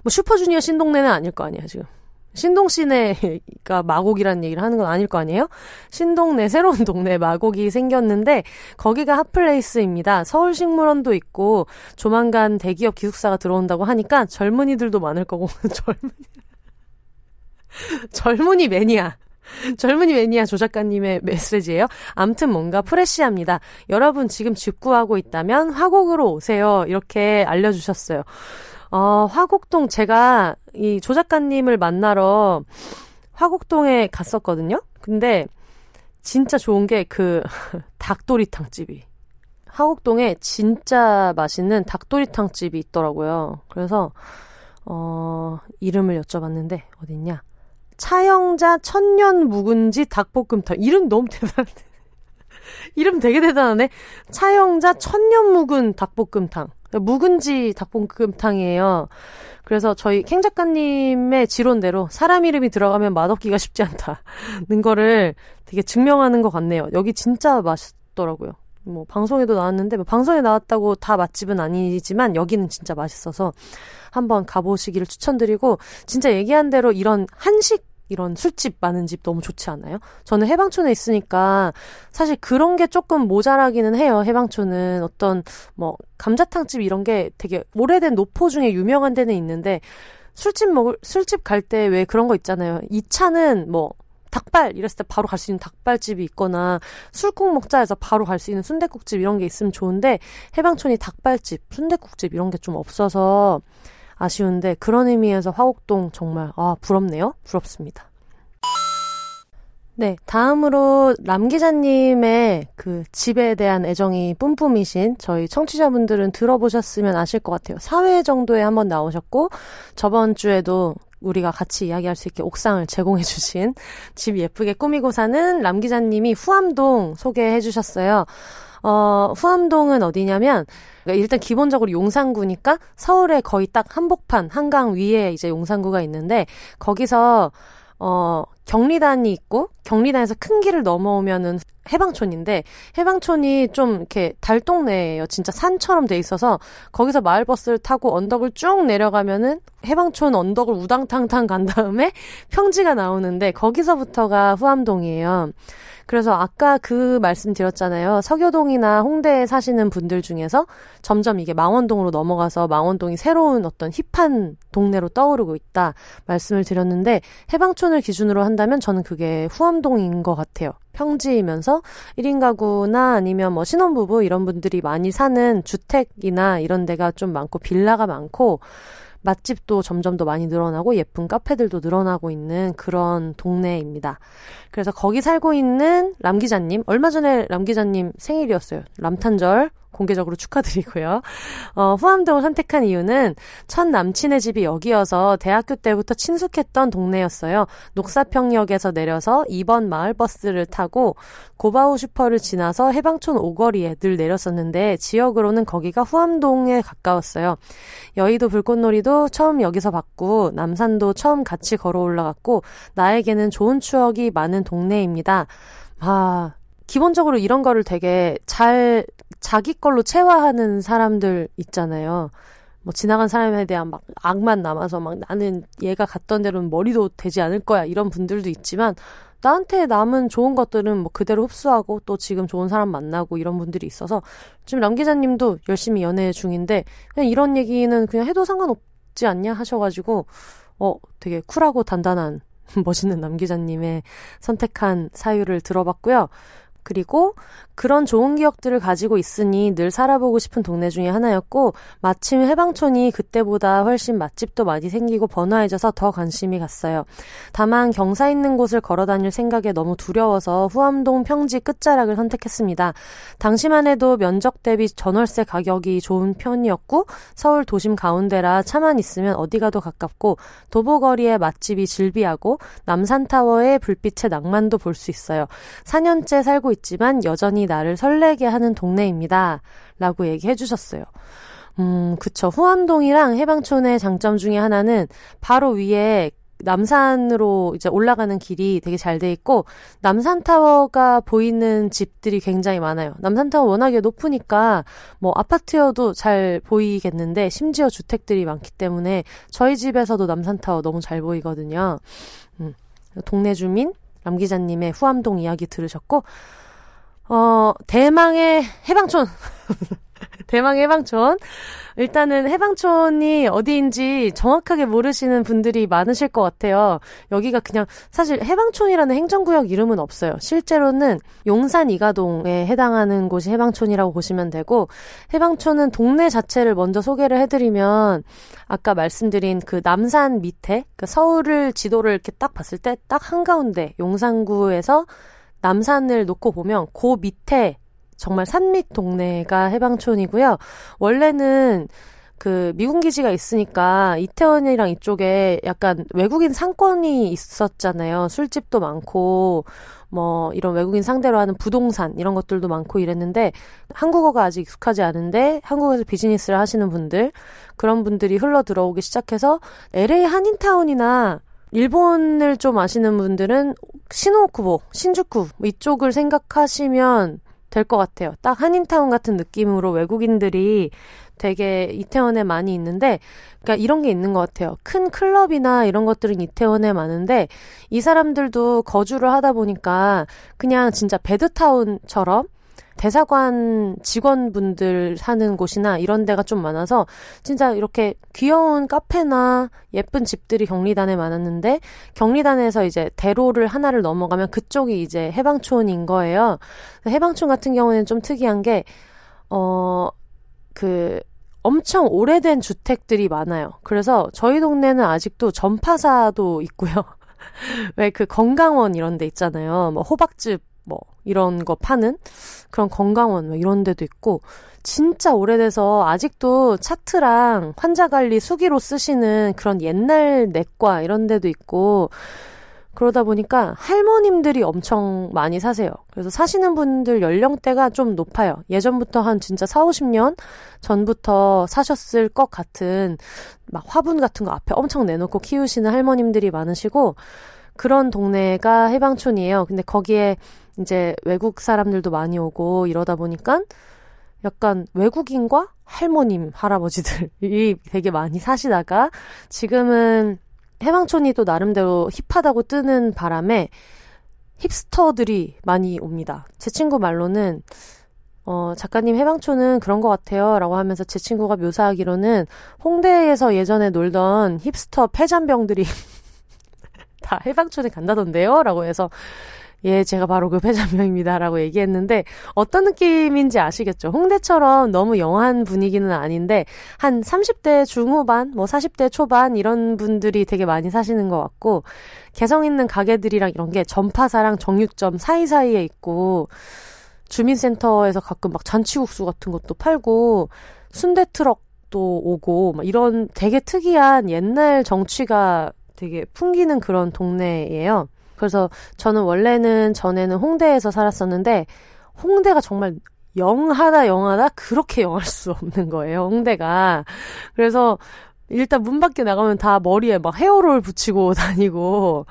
뭐, 슈퍼주니어 신동네는 아닐 거 아니야, 지금. 신동 씨네가 마곡이라는 얘기를 하는 건 아닐 거 아니에요? 신동네, 새로운 동네 마곡이 생겼는데, 거기가 hot place입니다. 서울식물원도 있고, 조만간 대기업 기숙사가 들어온다고 하니까 젊은이들도 많을 거고, 젊은이, 젊은이 매니아. 젊은이 매니아 조 작가님의 메시지예요. 암튼 뭔가 프레시합니다. 여러분 지금 직구하고 있다면 화곡으로 오세요. 이렇게 알려주셨어요. 어, 화곡동 제가 이 조 작가님을 만나러 화곡동에 갔었거든요. 근데 진짜 좋은 게 그 닭도리탕 집이 화곡동에 진짜 맛있는 닭도리탕 집이 있더라고요. 그래서 어 이름을 여쭤봤는데 어딨냐? 차영자 천년 묵은지 닭볶음탕 이름 너무 대단해. 이름 되게 대단하네. 차영자 천년 묵은 닭볶음탕. 묵은지 닭볶음탕이에요. 그래서 저희 캥 작가님의 지론대로 사람 이름이 들어가면 맛없기가 쉽지 않다는 거를 되게 증명하는 것 같네요. 여기 진짜 맛있더라고요. 뭐 방송에도 나왔는데 뭐 방송에 나왔다고 다 맛집은 아니지만 여기는 진짜 맛있어서 한번 가보시기를 추천드리고 진짜 얘기한 대로 이런 한식 이런 술집 많은 집 너무 좋지 않아요? 저는 해방촌에 있으니까 사실 그런 게 조금 모자라기는 해요. 해방촌은 어떤 뭐 감자탕집 이런 게 되게 오래된 노포 중에 유명한 데는 있는데 술집 먹을 술집 갈 때 왜 그런 거 있잖아요. 이 차는 뭐 닭발 이랬을 때 바로 갈 수 있는 닭발집이 있거나 술국 먹자 해서 바로 갈 수 있는 순대국집 이런 게 있으면 좋은데 해방촌이 닭발집, 순대국집 이런 게 좀 없어서 아쉬운데 그런 의미에서 화곡동 정말 아 부럽네요. 부럽습니다. 네, 다음으로 람 기자님의 그 집에 대한 애정이 뿜뿜이신 저희 청취자분들은 들어보셨으면 아실 것 같아요. 사회 정도에 한번 나오셨고 저번 주에도 우리가 같이 이야기할 수 있게 옥상을 제공해 주신 집 예쁘게 꾸미고 사는 람 기자님이 후암동 소개해 주셨어요. 어, 후암동은 어디냐면, 그러니까 일단 기본적으로 용산구니까 서울에 거의 딱 한복판, 한강 위에 이제 용산구가 있는데, 거기서, 어, 경리단이 있고, 경리단에서 큰 길을 넘어오면은 해방촌인데, 해방촌이 좀 이렇게 달동네예요. 진짜 산처럼 돼 있어서, 거기서 마을버스를 타고 언덕을 쭉 내려가면은, 해방촌 언덕을 우당탕탕 간 다음에 평지가 나오는데, 거기서부터가 후암동이에요. 그래서 아까 그 말씀 드렸잖아요. 서교동이나 홍대에 사시는 분들 중에서 점점 이게 망원동으로 넘어가서 망원동이 새로운 어떤 힙한 동네로 떠오르고 있다 말씀을 드렸는데 해방촌을 기준으로 한 다면 저는 그게 후암동인 것 같아요. 평지이면서 1인 가구나 아니면 뭐 신혼부부 이런 분들이 많이 사는 주택이나 이런 데가 좀 많고 빌라가 많고 맛집도 점점 더 많이 늘어나고 예쁜 카페들도 늘어나고 있는 그런 동네입니다. 그래서 거기 살고 있는 람 기자님, 얼마 전에 람 기자님 생일이었어요. 람탄절 공개적으로 축하드리고요. 어, 후암동을 선택한 이유는 첫 남친의 집이 여기여서 대학교 때부터 친숙했던 동네였어요. 녹사평역에서 내려서 2번 마을버스를 타고 고바우 슈퍼를 지나서 해방촌 오거리에 늘 내렸었는데 지역으로는 거기가 후암동에 가까웠어요. 여의도 불꽃놀이도 처음 여기서 봤고 남산도 처음 같이 걸어 올라갔고 나에게는 좋은 추억이 많은 동네입니다. 아, 기본적으로 이런 거를 되게 잘 자기 걸로 체화하는 사람들 있잖아요. 뭐 지나간 사람에 대한 막 악만 남아서 막 나는 얘가 갔던 대로는 머리도 되지 않을 거야 이런 분들도 있지만 나한테 남은 좋은 것들은 뭐 그대로 흡수하고 또 지금 좋은 사람 만나고 이런 분들이 있어서 지금 남 기자님도 열심히 연애 중인데 그냥 이런 얘기는 그냥 해도 상관없지 않냐 하셔가지고 어 되게 쿨하고 단단한 멋있는 남 기자님의 선택한 사유를 들어봤고요. 그리고 그런 좋은 기억들을 가지고 있으니 늘 살아보고 싶은 동네 중에 하나였고 마침 해방촌이 그때보다 훨씬 맛집도 많이 생기고 번화해져서 더 관심이 갔어요. 다만 경사 있는 곳을 걸어 다닐 생각에 너무 두려워서 후암동 평지 끝자락을 선택했습니다. 당시만 해도 면적 대비 전월세 가격이 좋은 편이었고 서울 도심 가운데라 차만 있으면 어디 가도 가깝고 도보거리에 맛집이 즐비하고 남산타워의 불빛의 낭만도 볼 수 있어요. 4년째 살고 있지만 여전히 나를 설레게 하는 동네입니다. 라고 얘기해 주셨어요. 음, 그쵸. 후암동이랑 해방촌의 장점 중에 하나는 바로 위에 남산으로 이제 올라가는 길이 되게 잘 돼 있고 남산타워가 보이는 집들이 굉장히 많아요. 남산타워 워낙에 높으니까 뭐 아파트여도 잘 보이겠는데 심지어 주택들이 많기 때문에 저희 집에서도 남산타워 너무 잘 보이거든요. 음, 동네 주민 람 기자님의 후암동 이야기 들으셨고 어, 대망의 해방촌. 대망 해방촌. 일단은 해방촌이 어디인지 정확하게 모르시는 분들이 많으실 것 같아요. 여기가 그냥 사실 해방촌이라는 행정구역 이름은 없어요. 실제로는 용산 이가동에 해당하는 곳이 해방촌이라고 보시면 되고 해방촌은 동네 자체를 먼저 소개를 해드리면 아까 말씀드린 그 남산 밑에 그 서울을 지도를 이렇게 딱 봤을 때 딱 한가운데 용산구에서 남산을 놓고 보면 그 밑에 정말 산밑 동네가 해방촌이고요. 원래는 그 미군 기지가 있으니까 이태원이랑 이쪽에 약간 외국인 상권이 있었잖아요. 술집도 많고 뭐 이런 외국인 상대로 하는 부동산 이런 것들도 많고 이랬는데 한국어가 아직 익숙하지 않은데 한국에서 비즈니스를 하시는 분들 그런 분들이 흘러 들어오기 시작해서 LA 한인타운이나 일본을 좀 아시는 분들은 신호쿠보, 신주쿠 뭐 이쪽을 생각하시면 될 것 같아요. 딱 한인타운 같은 느낌으로 외국인들이 되게 이태원에 많이 있는데, 그러니까 이런 게 있는 것 같아요. 큰 클럽이나 이런 것들은 이태원에 많은데, 이 사람들도 거주를 하다 보니까 그냥 진짜 베드타운처럼 대사관 직원분들 사는 곳이나 이런 데가 좀 많아서 진짜 이렇게 귀여운 카페나 예쁜 집들이 경리단에 많았는데 경리단에서 이제 대로를 하나를 넘어가면 그쪽이 이제 해방촌인 거예요. 해방촌 같은 경우는 좀 특이한 게, 어, 그, 엄청 오래된 주택들이 많아요. 그래서 저희 동네는 아직도 전파사도 있고요. 왜 그 건강원 이런 데 있잖아요. 뭐 호박즙 뭐 이런 거 파는 그런 건강원 뭐 이런 데도 있고 진짜 오래돼서 아직도 차트랑 환자 관리 수기로 쓰시는 그런 옛날 내과 이런 데도 있고 그러다 보니까 할머님들이 엄청 많이 사세요. 그래서 사시는 분들 연령대가 좀 높아요. 예전부터 한 진짜 4, 50년 전부터 사셨을 것 같은 막 화분 같은 거 앞에 엄청 내놓고 키우시는 할머님들이 많으시고 그런 동네가 해방촌이에요. 근데 거기에 이제 외국 사람들도 많이 오고 이러다 보니까 약간 외국인과 할머님, 할아버지들이 되게 많이 사시다가 지금은 해방촌이 또 나름대로 힙하다고 뜨는 바람에 힙스터들이 많이 옵니다. 제 친구 말로는 어, 작가님 해방촌은 그런 것 같아요. 라고 하면서 제 친구가 묘사하기로는 홍대에서 예전에 놀던 힙스터 폐잔병들이 다 해방촌에 간다던데요? 라고 해서 예, 제가 바로 그 패자명입니다라고 얘기했는데 어떤 느낌인지 아시겠죠? 홍대처럼 너무 영한 분위기는 아닌데 한 30대 중후반, 뭐 40대 초반 이런 분들이 되게 많이 사시는 것 같고 개성 있는 가게들이랑 이런 게 전파사랑 정육점 사이사이에 있고 주민센터에서 가끔 막 잔치국수 같은 것도 팔고 순대 트럭도 오고 막 이런 되게 특이한 옛날 정취가 되게 풍기는 그런 동네예요. 그래서 저는 원래는 전에는 홍대에서 살았었는데 홍대가 정말 영하다 영하다 그렇게 영할 수 없는 거예요. 홍대가. 그래서 일단 문 밖에 나가면 다 머리에 막 헤어롤 붙이고 다니고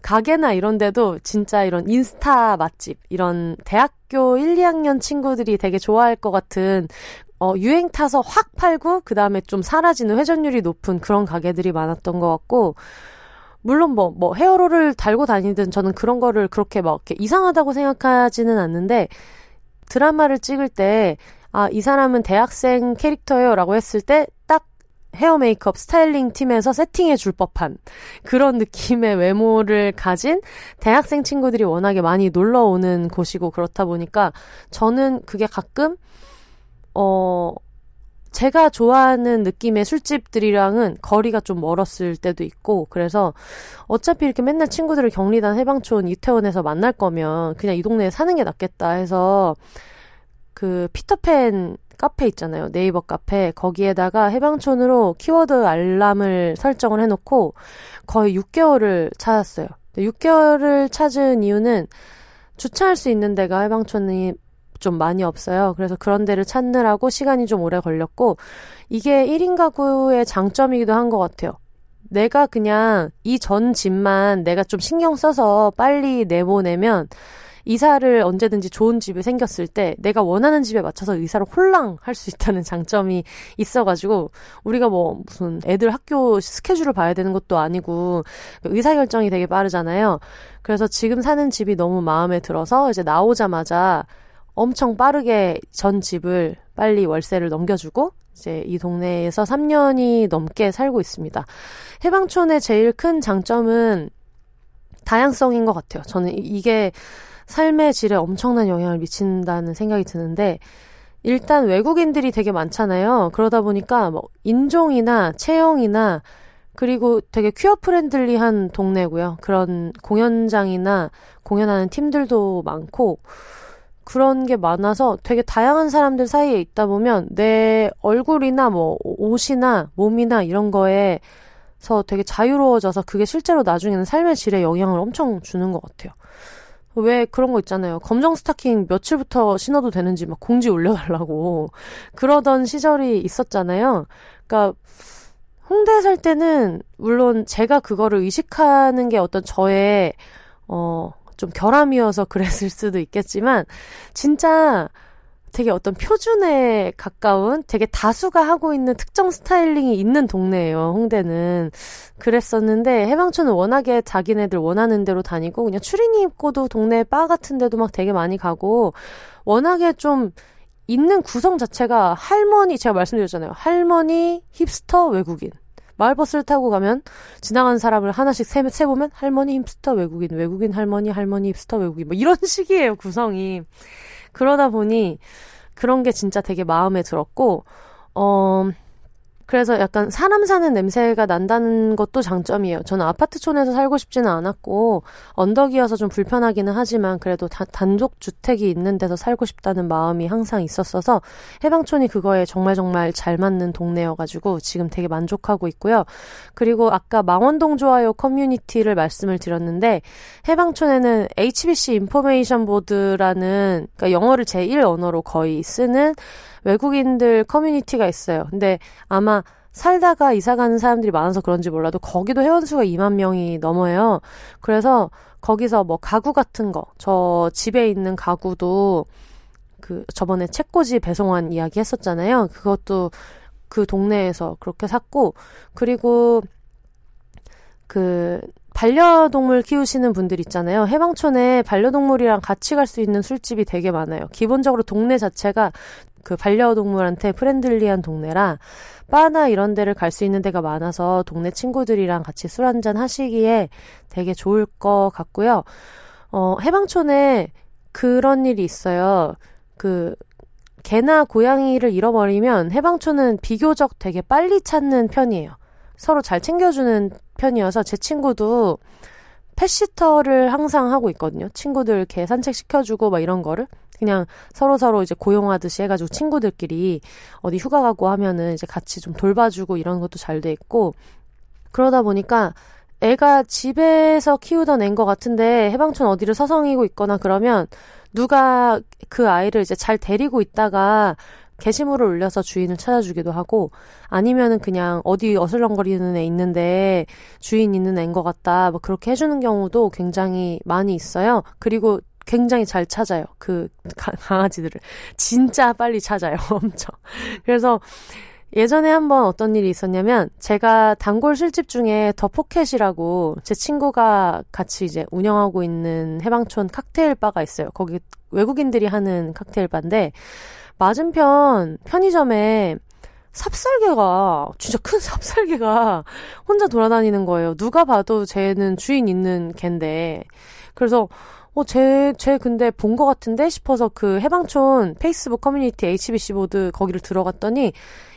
가게나 이런 데도 진짜 이런 인스타 맛집, 이런 대학교 1, 2학년 친구들이 되게 좋아할 것 같은 어, 유행 타서 확 팔고, 그 다음에 좀 사라지는 회전율이 높은 그런 가게들이 많았던 것 같고, 물론 뭐, 뭐, 헤어롤을 달고 다니든 저는 그런 거를 그렇게 막 이렇게 이상하다고 생각하지는 않는데, 드라마를 찍을 때, 아, 이 사람은 대학생 캐릭터예요 라고 했을 때, 딱 헤어 메이크업 스타일링 팀에서 세팅해 줄 법한 그런 느낌의 외모를 가진 대학생 친구들이 워낙에 많이 놀러 오는 곳이고 그렇다 보니까 저는 그게 가끔, 어, 제가 좋아하는 느낌의 술집들이랑은 거리가 좀 멀었을 때도 있고, 그래서 어차피 이렇게 맨날 친구들을 격리단 해방촌 이태원에서 만날 거면 그냥 이 동네에 사는 게 낫겠다 해서 그 피터팬 카페 있잖아요. 네이버 카페. 거기에다가 해방촌으로 키워드 알람을 설정을 해놓고 거의 6개월을 찾았어요. 6개월을 찾은 이유는 주차할 수 있는 데가 해방촌이 좀 많이 없어요. 그래서 그런 데를 찾느라고 시간이 좀 오래 걸렸고, 이게 1인 가구의 장점이기도 한 것 같아요. 내가 그냥 이 전 집만 내가 좀 신경 써서 빨리 내보내면, 이사를 언제든지 좋은 집이 생겼을 때 내가 원하는 집에 맞춰서 이사를 홀랑 할 수 있다는 장점이 있어가지고 우리가 뭐 무슨 애들 학교 스케줄을 봐야 되는 것도 아니고 의사결정이 되게 빠르잖아요. 그래서 지금 사는 집이 너무 마음에 들어서 이제 나오자마자 엄청 빠르게 전 집을 빨리 월세를 넘겨주고 이제 이 동네에서 3년이 넘게 살고 있습니다. 해방촌의 제일 큰 장점은 다양성인 것 같아요. 저는 이게 삶의 질에 엄청난 영향을 미친다는 생각이 드는데 일단 외국인들이 되게 많잖아요. 그러다 보니까 뭐 인종이나 체형이나 그리고 되게 queer friendly한 동네고요. 그런 공연장이나 공연하는 팀들도 많고 그런 게 많아서 되게 다양한 사람들 사이에 있다 보면 내 얼굴이나 뭐 옷이나 몸이나 이런 거에서 되게 자유로워져서 그게 실제로 나중에는 삶의 질에 영향을 엄청 주는 것 같아요. 왜 그런 거 있잖아요. 검정 스타킹 며칠부터 신어도 되는지 막 공지 올려달라고 그러던 시절이 있었잖아요. 그러니까 홍대에 살 때는 물론 제가 그거를 의식하는 게 어떤 저의 어 좀 결함이어서 그랬을 수도 있겠지만 진짜 되게 어떤 표준에 가까운 되게 다수가 하고 있는 특정 스타일링이 있는 동네예요. 홍대는 그랬었는데 해방촌은 워낙에 자기네들 원하는 대로 다니고 그냥 추리닝 입고도 동네 바 같은 데도 막 되게 많이 가고 워낙에 좀 있는 구성 자체가 할머니 제가 말씀드렸잖아요. 할머니, 힙스터, 외국인. 마을버스를 타고 가면 지나가는 사람을 하나씩 세, 세보면 할머니 힙스터 외국인, 외국인 할머니, 할머니 힙스터 외국인 뭐 이런 식이에요 구성이. 그러다 보니 그런 게 진짜 되게 마음에 들었고 어 그래서 약간 사람 사는 냄새가 난다는 것도 장점이에요. 저는 아파트촌에서 살고 싶지는 않았고 언덕이어서 좀 불편하기는 하지만 그래도 다, 단독 주택이 있는 데서 살고 싶다는 마음이 항상 있었어서 해방촌이 그거에 정말 정말 잘 맞는 동네여가지고 지금 되게 만족하고 있고요. 그리고 아까 망원동 좋아요 커뮤니티를 말씀을 드렸는데 해방촌에는 HBC 인포메이션 보드라는 그러니까 영어를 제1 언어로 거의 쓰는 외국인들 커뮤니티가 있어요. 근데 아마 살다가 이사 가는 사람들이 많아서 그런지 몰라도 거기도 회원수가 2만 명이 넘어요. 그래서 거기서 뭐 가구 같은 거, 저 집에 있는 가구도 그 저번에 책꽂이 배송한 이야기 했었잖아요. 그것도 그 동네에서 그렇게 샀고 그리고 그 반려동물 키우시는 분들 있잖아요. 해방촌에 반려동물이랑 같이 갈 수 있는 술집이 되게 많아요. 기본적으로 동네 자체가 그 반려동물한테 friendly한 동네라 바나 이런 데를 갈 수 있는 데가 많아서 동네 친구들이랑 같이 술 한잔 하시기에 되게 좋을 것 같고요. 어, 해방촌에 그런 일이 있어요. 그 개나 고양이를 잃어버리면 해방촌은 비교적 되게 빨리 찾는 편이에요. 서로 잘 챙겨주는 편이어서 제 친구도 펫시터를 항상 하고 있거든요. 친구들 개 산책 시켜주고 막 이런 거를. 그냥 서로 서로 이제 고용하듯이 해가지고 친구들끼리 어디 휴가 가고 하면은 이제 같이 좀 돌봐주고 이런 것도 잘 돼 있고. 그러다 보니까 애가 집에서 키우던 것 같은데 해방촌 어디를 서성이고 있거나 그러면 누가 그 아이를 이제 잘 데리고 있다가 게시물을 올려서 주인을 찾아주기도 하고 아니면은 그냥 어디 어슬렁거리는 애 있는데 주인 있는 애인 것 같다 뭐 그렇게 해주는 경우도 굉장히 많이 있어요. 그리고 굉장히 잘 찾아요. 그 강아지들을 진짜 빨리 찾아요. 엄청. 그래서 예전에 한번 어떤 일이 있었냐면 제가 단골 술집 중에 더 포켓이라고 제 친구가 같이 이제 운영하고 있는 해방촌 칵테일 바가 있어요. 거기 외국인들이 하는 칵테일 바인데 맞은편 편의점에 삽살개가 진짜 큰 삽살개가 혼자 돌아다니는 거예요. 누가 봐도 쟤는 주인 있는 갠데 그래서 어, 쟤, 쟤 근데 본 것 같은데 싶어서 그 해방촌 페이스북 커뮤니티 HBC 보드 거기를 들어갔더니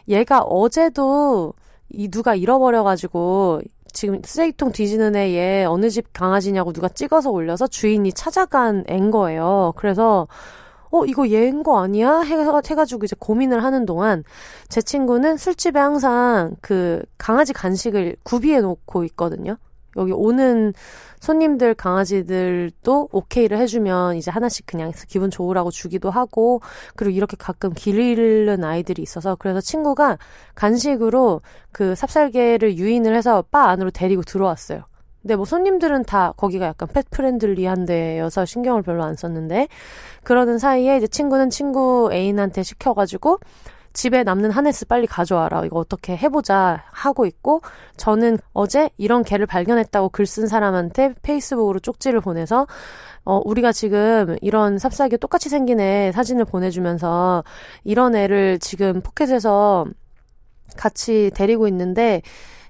얘가 어제도 이 누가 잃어버려가지고 지금 쓰레기통 뒤지는 애 얘 어느 집 강아지냐고 누가 찍어서 올려서 주인이 찾아간 앤 거예요. 그래서 어, 이거 얘인 거 아니야? 해가, 해가지고 이제 고민을 하는 동안 제 친구는 술집에 항상 그 강아지 간식을 구비해 놓고 있거든요. 여기 오는 손님들 강아지들도 오케이를 해주면 이제 하나씩 그냥 기분 좋으라고 주기도 하고 그리고 이렇게 가끔 길 잃는 아이들이 있어서 그래서 친구가 간식으로 그 삽살개를 유인을 해서 바 안으로 데리고 들어왔어요. 근데 뭐 손님들은 다 거기가 약간 pet friendly한 데여서 신경을 별로 안 썼는데 그러는 사이에 이제 친구는 친구 애인한테 시켜가지고 집에 남는 하네스 빨리 가져와라. 이거 어떻게 해보자 하고 있고 저는 어제 이런 개를 발견했다고 글 쓴 사람한테 페이스북으로 쪽지를 보내서 어, 우리가 지금 이런 삽살개 똑같이 생긴 애 사진을 보내주면서 이런 애를 지금 포켓에서 같이 데리고 있는데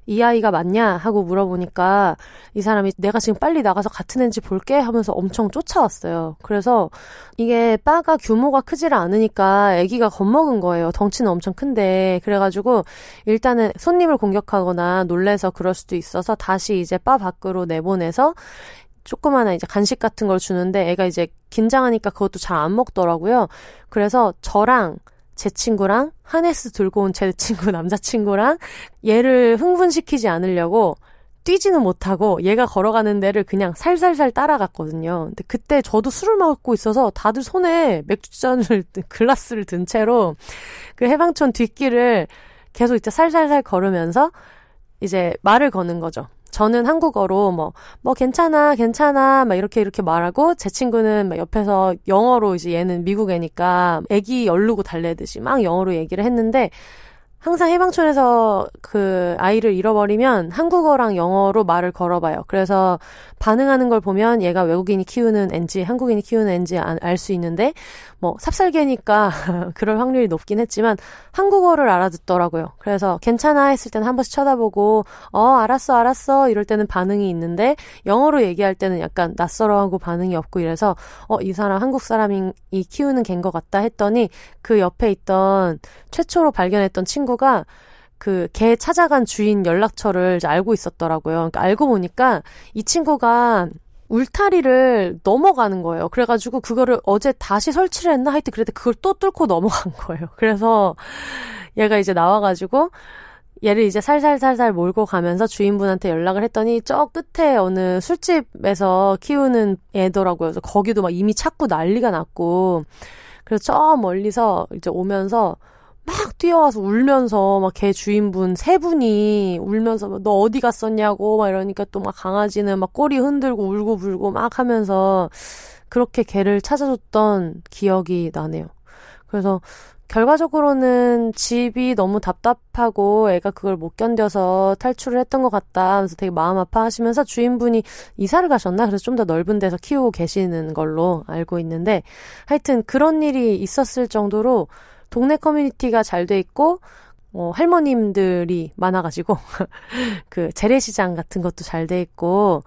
이 아이가 맞냐 하고 물어보니까 이 사람이 내가 지금 빨리 나가서 같은 애인지 볼게 하면서 엄청 쫓아왔어요. 그래서 이게 바가 규모가 크지를 않으니까 아기가 겁먹은 거예요. 덩치는 엄청 큰데 그래가지고 일단은 손님을 공격하거나 놀래서 그럴 수도 있어서 다시 이제 바 밖으로 내보내서 조그마한 이제 간식 같은 걸 주는데 애가 이제 긴장하니까 그것도 잘 안 먹더라고요. 그래서 저랑 제 친구랑 하네스 들고 온 제 친구 남자친구랑 얘를 흥분시키지 않으려고 뛰지는 못하고 얘가 걸어가는 데를 그냥 살살살 따라갔거든요. 근데 그때 저도 술을 먹고 있어서 다들 손에 맥주잔을 글라스를 든 채로 그 해방촌 뒷길을 계속 이제 살살살 걸으면서 이제 말을 거는 거죠. 저는 한국어로 뭐, 뭐 괜찮아, 괜찮아, 막 이렇게 이렇게 말하고, 제 친구는 막 옆에서 영어로 이제 얘는 미국 애니까 애기 열르고 달래듯이 막 영어로 얘기를 했는데, 항상 해방촌에서 그 아이를 잃어버리면 한국어랑 영어로 말을 걸어봐요. 그래서 반응하는 걸 보면 얘가 외국인이 키우는 앤지, 한국인이 키우는 앤지 알 수 있는데, 뭐, 삽살개니까 그럴 확률이 높긴 했지만, 한국어를 알아듣더라고요. 그래서 괜찮아 했을 때는 한 번씩 쳐다보고, 어, 알았어, 알았어, 이럴 때는 반응이 있는데, 영어로 얘기할 때는 약간 낯설어하고 반응이 없고 이래서, 어, 이 사람 한국 사람이 키우는 개인 것 같다 했더니, 그 옆에 있던 최초로 발견했던 친구가 그개 찾아간 주인 연락처를 알고 있었더라고요. 그러니까 알고 보니까 이 친구가 울타리를 넘어가는 거예요. 그래가지고 그거를 어제 다시 설치를 했나 하여튼 그랬는데 그걸 또 뚫고 넘어간 거예요. 그래서 얘가 이제 나와가지고 얘를 이제 살살살살 몰고 가면서 주인분한테 연락을 했더니 저 끝에 어느 술집에서 키우는 애더라고요. 그래서 거기도 막 이미 찾고 난리가 났고 그래서 저 멀리서 이제 오면서 막 뛰어와서 울면서 막 개 주인분 세 분이 울면서 너 어디 갔었냐고 막 이러니까 또 막 강아지는 막 꼬리 흔들고 울고 불고 막 하면서 그렇게 개를 찾아줬던 기억이 나네요. 그래서 결과적으로는 집이 너무 답답하고 애가 그걸 못 견뎌서 탈출을 했던 것 같다 하면서 되게 마음 아파하시면서 주인분이 이사를 가셨나? 그래서 좀 더 넓은 데서 키우고 계시는 걸로 알고 있는데 하여튼 그런 일이 있었을 정도로 동네 커뮤니티가 잘 돼 있고 어, 할머님들이 많아가지고 그 재래시장 같은 것도 잘 돼 있고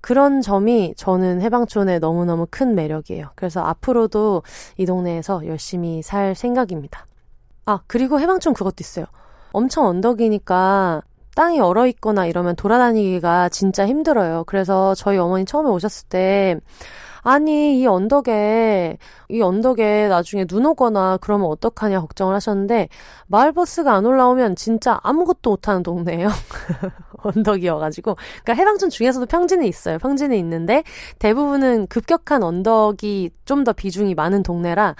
그런 점이 저는 해방촌의 너무너무 큰 매력이에요. 그래서 앞으로도 이 동네에서 열심히 살 생각입니다. 아, 그리고 해방촌 그것도 있어요. 엄청 언덕이니까 땅이 얼어 있거나 이러면 돌아다니기가 진짜 힘들어요. 그래서 저희 어머니 처음에 오셨을 때 아니, 이 언덕에, 이 언덕에 나중에 눈 오거나 그러면 어떡하냐 걱정을 하셨는데, 마을버스가 안 올라오면 진짜 아무것도 못하는 동네예요. 언덕이어가지고. 그러니까 해방촌 중에서도 평지는 있어요. 평지는 있는데, 대부분은 급격한 언덕이 좀 더 비중이 많은 동네라,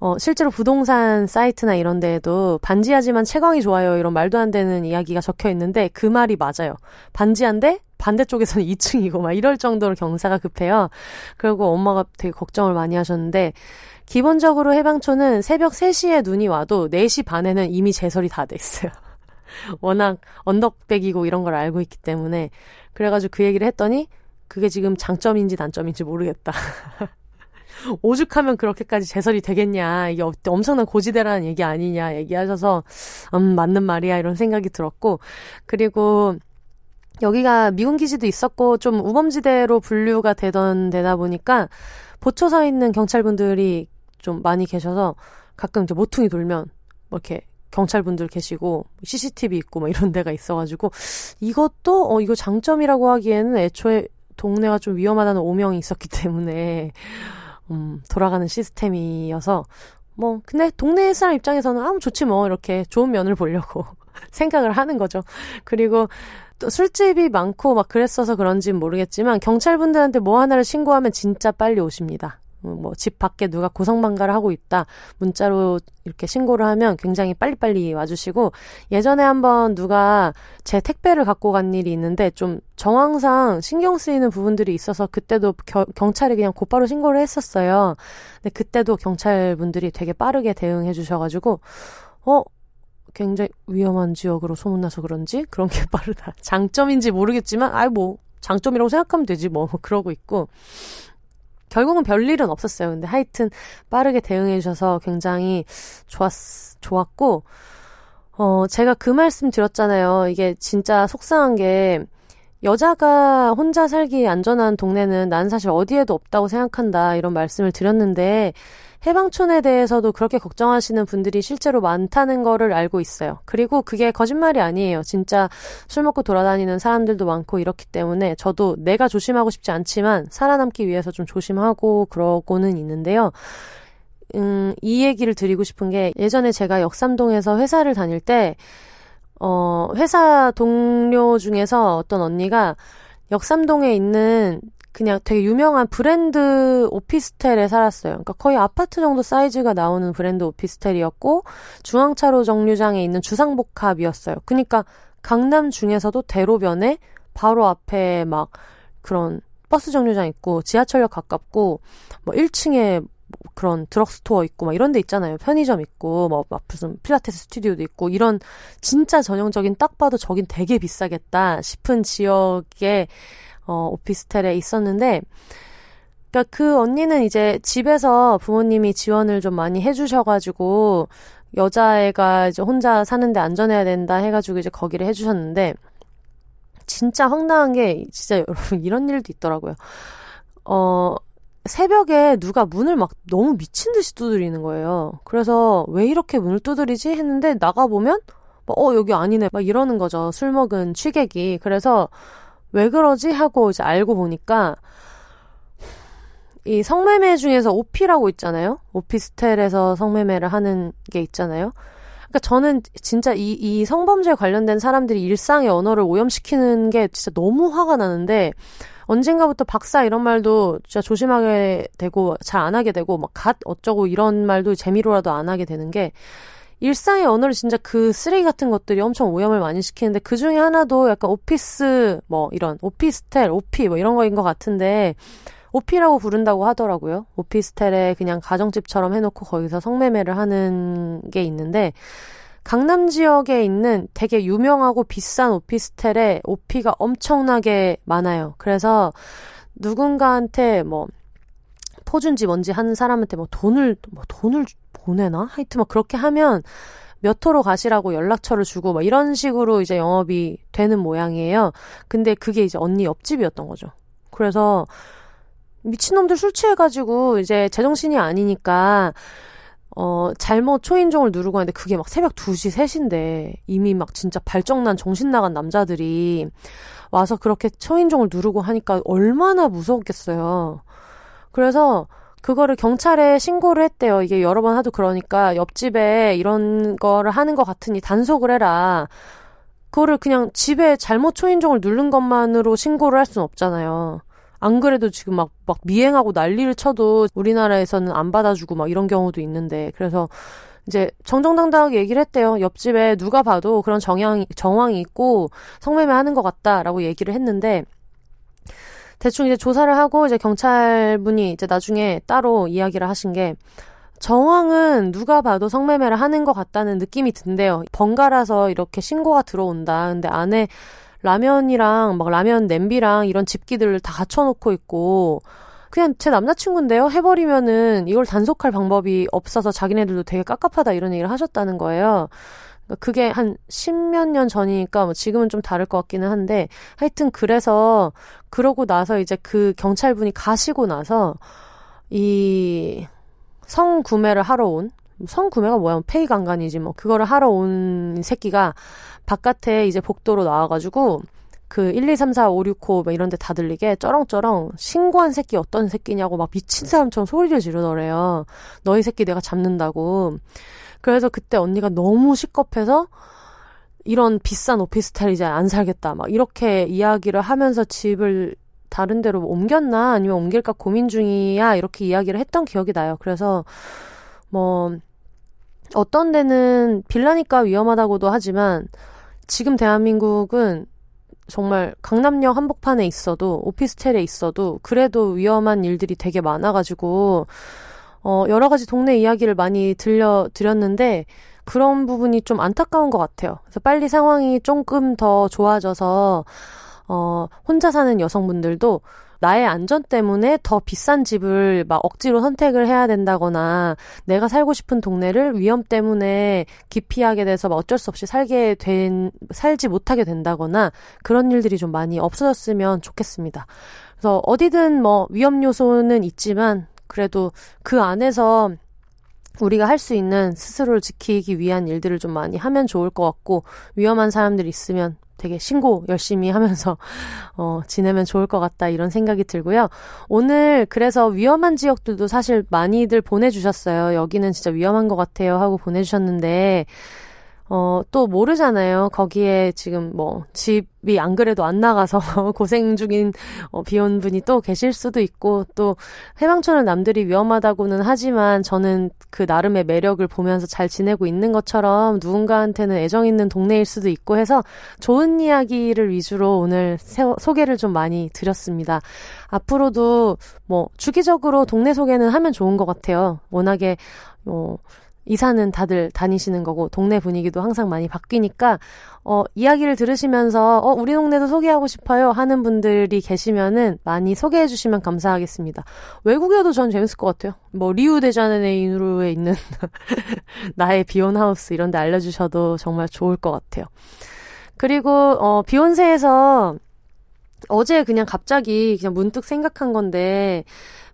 어, 실제로 부동산 사이트나 이런 데에도 반지하지만 채광이 좋아요. 이런 말도 안 되는 이야기가 적혀 있는데 그 말이 맞아요. 반지한데 반대쪽에서는 2층이고 막 이럴 정도로 경사가 급해요. 그리고 엄마가 되게 걱정을 많이 하셨는데 기본적으로 해방촌은 새벽 3시에 눈이 와도 4시 반에는 이미 제설이 다 돼 있어요. 워낙 언덕백이고 이런 걸 알고 있기 때문에 그래가지고 그 얘기를 했더니 그게 지금 장점인지 단점인지 모르겠다. 오죽하면 그렇게까지 제설이 되겠냐. 이게 엄청난 고지대라는 얘기 아니냐 얘기하셔서, 음, 맞는 말이야. 이런 생각이 들었고. 그리고 여기가 미군 기지도 있었고 좀 우범지대로 분류가 되던 데다 보니까 보초 서 있는 경찰분들이 좀 많이 계셔서 가끔 이제 모퉁이 돌면 뭐 이렇게 경찰분들 계시고 CCTV 있고 막 이런 데가 있어가지고 이것도 어 이거 장점이라고 하기에는 애초에 동네가 좀 위험하다는 오명이 있었기 때문에 음 돌아가는 시스템이어서 뭐 근데 동네 사람 입장에서는 아무 좋지 뭐 이렇게 좋은 면을 보려고 생각을 하는 거죠. 그리고 또 술집이 많고 막 그랬어서 그런지는 모르겠지만 경찰분들한테 뭐 하나를 신고하면 진짜 빨리 오십니다. 음, 뭐집 밖에 누가 고성방가를 하고 있다 문자로 이렇게 신고를 하면 굉장히 빨리빨리 와주시고 예전에 한번 누가 제 택배를 갖고 간 일이 있는데 좀 정황상 신경 쓰이는 부분들이 있어서 그때도 겨, 경찰이 그냥 곧바로 신고를 했었어요. 근데 그때도 경찰분들이 되게 빠르게 대응해 주셔가지고 어, 굉장히 위험한 지역으로 소문나서 그런지 그런 게 빠르다. 장점인지 모르겠지만, 아이, 뭐, 장점이라고 생각하면 되지, 뭐, 그러고 있고. 결국은 별일은 없었어요. 근데 하여튼 빠르게 대응해 주셔서 굉장히 좋았, 좋았고, 어, 제가 그 말씀 드렸잖아요. 이게 진짜 속상한 게, 여자가 혼자 살기 안전한 동네는 난 사실 어디에도 없다고 생각한다. 이런 말씀을 드렸는데, 해방촌에 대해서도 그렇게 걱정하시는 분들이 실제로 많다는 거를 알고 있어요. 그리고 그게 거짓말이 아니에요. 진짜 술 먹고 돌아다니는 사람들도 많고 이렇기 때문에 저도 내가 조심하고 싶지 않지만 살아남기 위해서 좀 조심하고 그러고는 있는데요. 음, 이 얘기를 드리고 싶은 게 예전에 제가 역삼동에서 회사를 다닐 때 어, 회사 동료 중에서 어떤 언니가 역삼동에 있는 그냥 되게 유명한 브랜드 오피스텔에 살았어요. 그러니까 거의 아파트 정도 사이즈가 나오는 브랜드 오피스텔이었고 중앙차로 정류장에 있는 주상복합이었어요. 그러니까 강남 중에서도 대로변에 바로 앞에 막 그런 버스 정류장 있고 지하철역 가깝고 뭐 1층에 그런 드럭스토어 있고 막 이런 데 있잖아요. 편의점 있고 뭐 무슨 필라테스 스튜디오도 있고 이런 진짜 전형적인 딱 봐도 저긴 되게 비싸겠다 싶은 지역에 어, 오피스텔에 있었는데, 그니까 그 언니는 이제 집에서 부모님이 지원을 좀 많이 해주셔가지고, 여자애가 이제 혼자 사는데 안전해야 된다 해가지고 이제 거기를 해주셨는데, 진짜 황당한 게, 진짜 여러분 이런 일도 있더라고요. 어, 새벽에 누가 문을 막 너무 미친 듯이 두드리는 거예요. 그래서 왜 이렇게 문을 두드리지 했는데 나가 보면, 어, 여기 아니네. 막 이러는 거죠. 술 먹은 취객이. 그래서 왜 그러지 하고 이제 알고 보니까 이 성매매 중에서 오피라고 있잖아요. 오피스텔에서 성매매를 하는 게 있잖아요. 그러니까 저는 진짜 이, 이 성범죄 관련된 사람들이 일상의 언어를 오염시키는 게 진짜 너무 화가 나는데 언젠가부터 박사 이런 말도 진짜 조심하게 되고 잘 안 하게 되고 막 갓 어쩌고 이런 말도 재미로라도 안 하게 되는 게 일상의 언어를 진짜 그 쓰레기 같은 것들이 엄청 오염을 많이 시키는데 그 중에 하나도 약간 오피스 뭐 이런 오피스텔, 오피 뭐 이런 거인 것 같은데 오피라고 부른다고 하더라고요. 오피스텔에 그냥 가정집처럼 해놓고 거기서 성매매를 하는 게 있는데 강남 지역에 있는 되게 유명하고 비싼 오피스텔에 오피가 엄청나게 많아요. 그래서 누군가한테 뭐 포준지 뭔지 하는 사람한테 뭐 돈을 뭐 돈을 보내나? 하여튼 막 그렇게 하면 몇 호로 가시라고 연락처를 주고 막 이런 식으로 이제 영업이 되는 모양이에요. 근데 그게 이제 언니 옆집이었던 거죠. 그래서 미친놈들 술 취해가지고 이제 제정신이 아니니까 어, 잘못 초인종을 누르고 하는데 그게 막 새벽 2시, 3시인데 이미 막 진짜 발정난 정신 나간 남자들이 와서 그렇게 초인종을 누르고 하니까 얼마나 무서웠겠어요. 그래서 그거를 경찰에 신고를 했대요. 이게 여러 번 하도 그러니까 옆집에 이런 거를 하는 것 같으니 단속을 해라. 그거를 그냥 집에 잘못 초인종을 누른 것만으로 신고를 할 수는 없잖아요. 안 그래도 지금 막, 막 미행하고 난리를 쳐도 우리나라에서는 안 받아주고 막 이런 경우도 있는데. 그래서 이제 정정당당하게 얘기를 했대요. 옆집에 누가 봐도 그런 정황, 정황이 있고 성매매 하는 것 같다라고 얘기를 했는데 대충 이제 조사를 하고 이제 경찰분이 이제 나중에 따로 이야기를 하신 게 정황은 누가 봐도 성매매를 하는 것 같다는 느낌이 든대요. 번갈아서 이렇게 신고가 들어온다. 근데 안에 라면이랑 막 라면 냄비랑 이런 집기들을 다 갖춰놓고 있고 그냥 제 남자친구인데요. 해버리면은 이걸 단속할 방법이 없어서 자기네들도 되게 깝깝하다 이런 얘기를 하셨다는 거예요. 그러니까 그게 한 십몇 년 전이니까 뭐 지금은 좀 다를 것 같기는 한데 하여튼 그래서 그러고 나서 이제 그 경찰분이 가시고 나서 이 성구매를 하러 온 성구매가 뭐야 페이 강간이지 뭐 그거를 하러 온 새끼가 바깥에 이제 복도로 나와가지고 그 1, 2, 3, 4, 5, 6, 5 이런 데 다 들리게 쩌렁쩌렁 신고한 새끼 어떤 새끼냐고 막 미친 사람처럼 소리를 지르더래요. 너희 새끼 내가 잡는다고. 그래서 그때 언니가 너무 시겁해서 이런 비싼 오피스텔 이제 안 살겠다. 막 이렇게 이야기를 하면서 집을 다른 데로 옮겼나 아니면 옮길까 고민 중이야. 이렇게 이야기를 했던 기억이 나요. 그래서 뭐 어떤 데는 빌라니까 위험하다고도 하지만 지금 대한민국은 정말 강남역 한복판에 있어도 오피스텔에 있어도 그래도 위험한 일들이 되게 많아가지고 어, 여러 가지 동네 이야기를 많이 들려 드렸는데 그런 부분이 좀 안타까운 것 같아요. 그래서 빨리 상황이 조금 더 좋아져서 어, 혼자 사는 여성분들도 나의 안전 때문에 더 비싼 집을 막 억지로 선택을 해야 된다거나 내가 살고 싶은 동네를 위험 때문에 기피하게 돼서 막 어쩔 수 없이 살게 된, 살지 못하게 된다거나 그런 일들이 좀 많이 없어졌으면 좋겠습니다. 그래서 어디든 뭐 위험 요소는 있지만 그래도 그 안에서 우리가 할 수 있는 스스로를 지키기 위한 일들을 좀 많이 하면 좋을 것 같고 위험한 사람들 있으면 되게 신고 열심히 하면서 어, 지내면 좋을 것 같다 이런 생각이 들고요. 오늘 그래서 위험한 지역들도 사실 많이들 보내주셨어요. 여기는 진짜 위험한 것 같아요 하고 보내주셨는데 어, 또 모르잖아요. 거기에 지금 뭐 집이 안 그래도 안 나가서 고생 중인 어, 비온 분이 또 계실 수도 있고 또 해방촌은 남들이 위험하다고는 하지만 저는 그 나름의 매력을 보면서 잘 지내고 있는 것처럼 누군가한테는 애정 있는 동네일 수도 있고 해서 좋은 이야기를 위주로 오늘 세, 소개를 좀 많이 드렸습니다. 앞으로도 뭐 주기적으로 동네 소개는 하면 좋은 것 같아요. 워낙에 어 이사는 다들 다니시는 거고 동네 분위기도 항상 많이 바뀌니까 어 이야기를 들으시면서 어 우리 동네도 소개하고 싶어요 하는 분들이 계시면은 많이 소개해 주시면 감사하겠습니다. 외국에도 전 재밌을 것 같아요. 뭐 리우데자네이루에 있는 나의 비온 하우스 이런 데 알려 주셔도 정말 좋을 것 같아요. 그리고 어 비욘세에서 어제 그냥 갑자기 그냥 문득 생각한 건데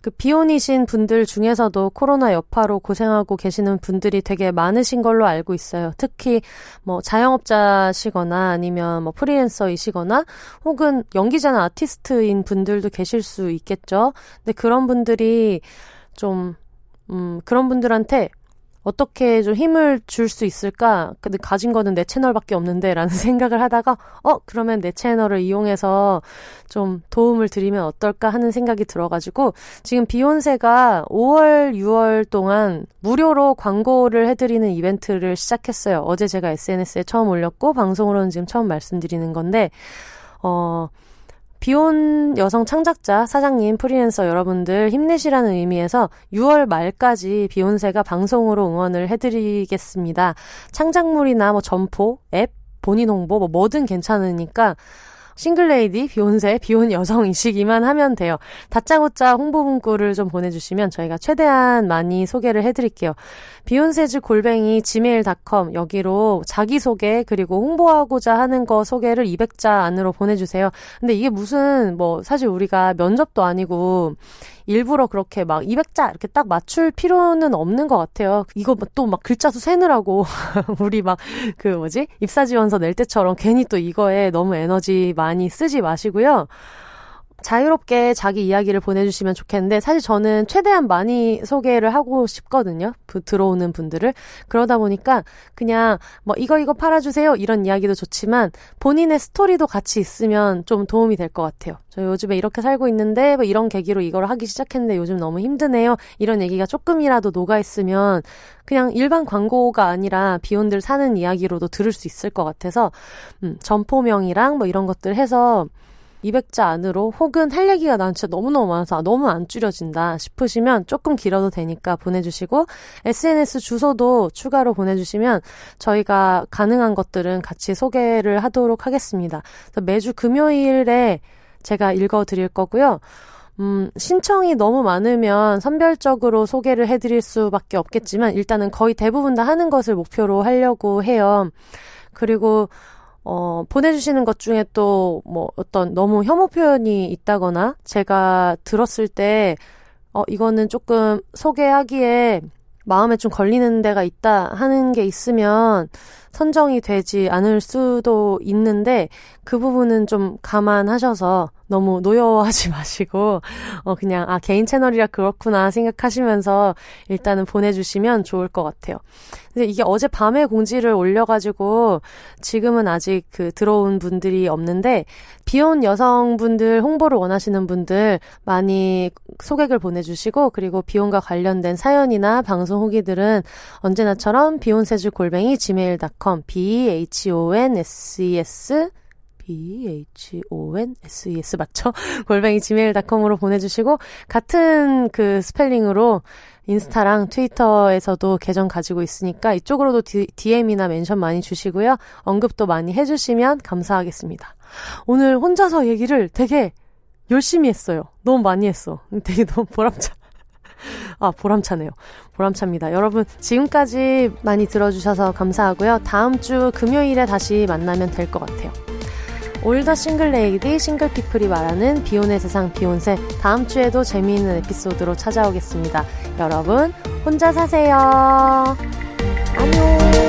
그 비혼이신 분들 중에서도 코로나 여파로 고생하고 계시는 분들이 되게 많으신 걸로 알고 있어요. 특히 뭐 자영업자시거나 아니면 뭐 프리랜서이시거나 혹은 연기자나 아티스트인 분들도 계실 수 있겠죠. 근데 그런 분들이 좀 음, 그런 분들한테 어떻게 좀 힘을 줄 수 있을까? 근데 가진 거는 내 채널밖에 없는데 라는 생각을 하다가 어 그러면 내 채널을 이용해서 좀 도움을 드리면 어떨까 하는 생각이 들어가지고 지금 비욘세가 5월, 6월 동안 무료로 광고를 해드리는 이벤트를 시작했어요. 어제 제가 SNS에 처음 올렸고 방송으로는 지금 처음 말씀드리는 건데 어 비온 여성 창작자, 사장님, 프리랜서 여러분들 힘내시라는 의미에서 6월 말까지 비욘세가 방송으로 응원을 해드리겠습니다. 창작물이나 뭐 점포, 앱, 본인 홍보, 뭐 뭐든 괜찮으니까 싱글레이디, 비욘세, 비혼 여성이시기만 하면 돼요. 다짜고짜 홍보 문구를 좀 보내주시면 저희가 최대한 많이 소개를 해드릴게요. 비욘세즈 골뱅이 gmail.com 여기로 자기소개 그리고 홍보하고자 하는 거 소개를 200자 안으로 보내주세요. 근데 이게 무슨 뭐 사실 우리가 면접도 아니고 일부러 그렇게 막 200자 이렇게 딱 맞출 필요는 없는 것 같아요. 이거 또 막 글자 수 세느라고 우리 막 그 뭐지 입사 지원서 낼 때처럼 괜히 또 이거에 너무 에너지 많이 쓰지 마시고요. 자유롭게 자기 이야기를 보내주시면 좋겠는데 사실 저는 최대한 많이 소개를 하고 싶거든요. 그 들어오는 분들을 그러다 보니까 그냥 뭐 이거 이거 팔아주세요 이런 이야기도 좋지만 본인의 스토리도 같이 있으면 좀 도움이 될 것 같아요. 저 요즘에 이렇게 살고 있는데 뭐 이런 계기로 이걸 하기 시작했는데 요즘 너무 힘드네요. 이런 얘기가 조금이라도 녹아 있으면 그냥 일반 광고가 아니라 비혼들 사는 이야기로도 들을 수 있을 것 같아서 음, 점포명이랑 뭐 이런 것들 해서 200자 안으로 혹은 할 얘기가 난 진짜 너무너무 많아서 너무 안 줄여진다 싶으시면 조금 길어도 되니까 보내주시고 SNS 주소도 추가로 보내주시면 저희가 가능한 것들은 같이 소개를 하도록 하겠습니다. 매주 금요일에 제가 읽어드릴 거고요. 음, 신청이 너무 많으면 선별적으로 소개를 해드릴 수밖에 없겠지만 일단은 거의 대부분 다 하는 것을 목표로 하려고 해요. 그리고 어, 보내주시는 것 중에 또, 뭐, 어떤 너무 혐오 표현이 있다거나, 제가 들었을 때, 어, 이거는 조금 소개하기에 마음에 좀 걸리는 데가 있다 하는 게 있으면 선정이 되지 않을 수도 있는데, 그 부분은 좀 감안하셔서 너무 노여워하지 마시고, 어, 그냥, 아, 개인 채널이라 그렇구나 생각하시면서 일단은 보내주시면 좋을 것 같아요. 근데 이게 어제 밤에 공지를 올려가지고, 지금은 아직 그 들어온 분들이 없는데, 비혼 여성분들 홍보를 원하시는 분들 많이 소개글 보내주시고, 그리고 비혼과 관련된 사연이나 방송 후기들은 언제나처럼 비혼세즈 골뱅이 gmail.com, b-h-o-n-s-e-s B-H-O-N-S-E-S 맞죠? 골뱅이 gmail.com으로 보내주시고, 같은 그 스펠링으로 인스타랑 트위터에서도 계정 가지고 있으니까 이쪽으로도 D, DM이나 mention 많이 주시고요. 언급도 많이 해주시면 감사하겠습니다. 오늘 혼자서 얘기를 되게 열심히 했어요. 너무 많이 했어. 되게 너무 보람차. 아, 보람차네요. 보람차입니다. 여러분, 지금까지 많이 들어주셔서 감사하고요. 다음 주 금요일에 다시 만나면 될 것 같아요. All the single lady single people이 말하는 비혼의 세상 비혼세 다음 주에도 재미있는 에피소드로 찾아오겠습니다. 여러분 혼자 사세요. 안녕.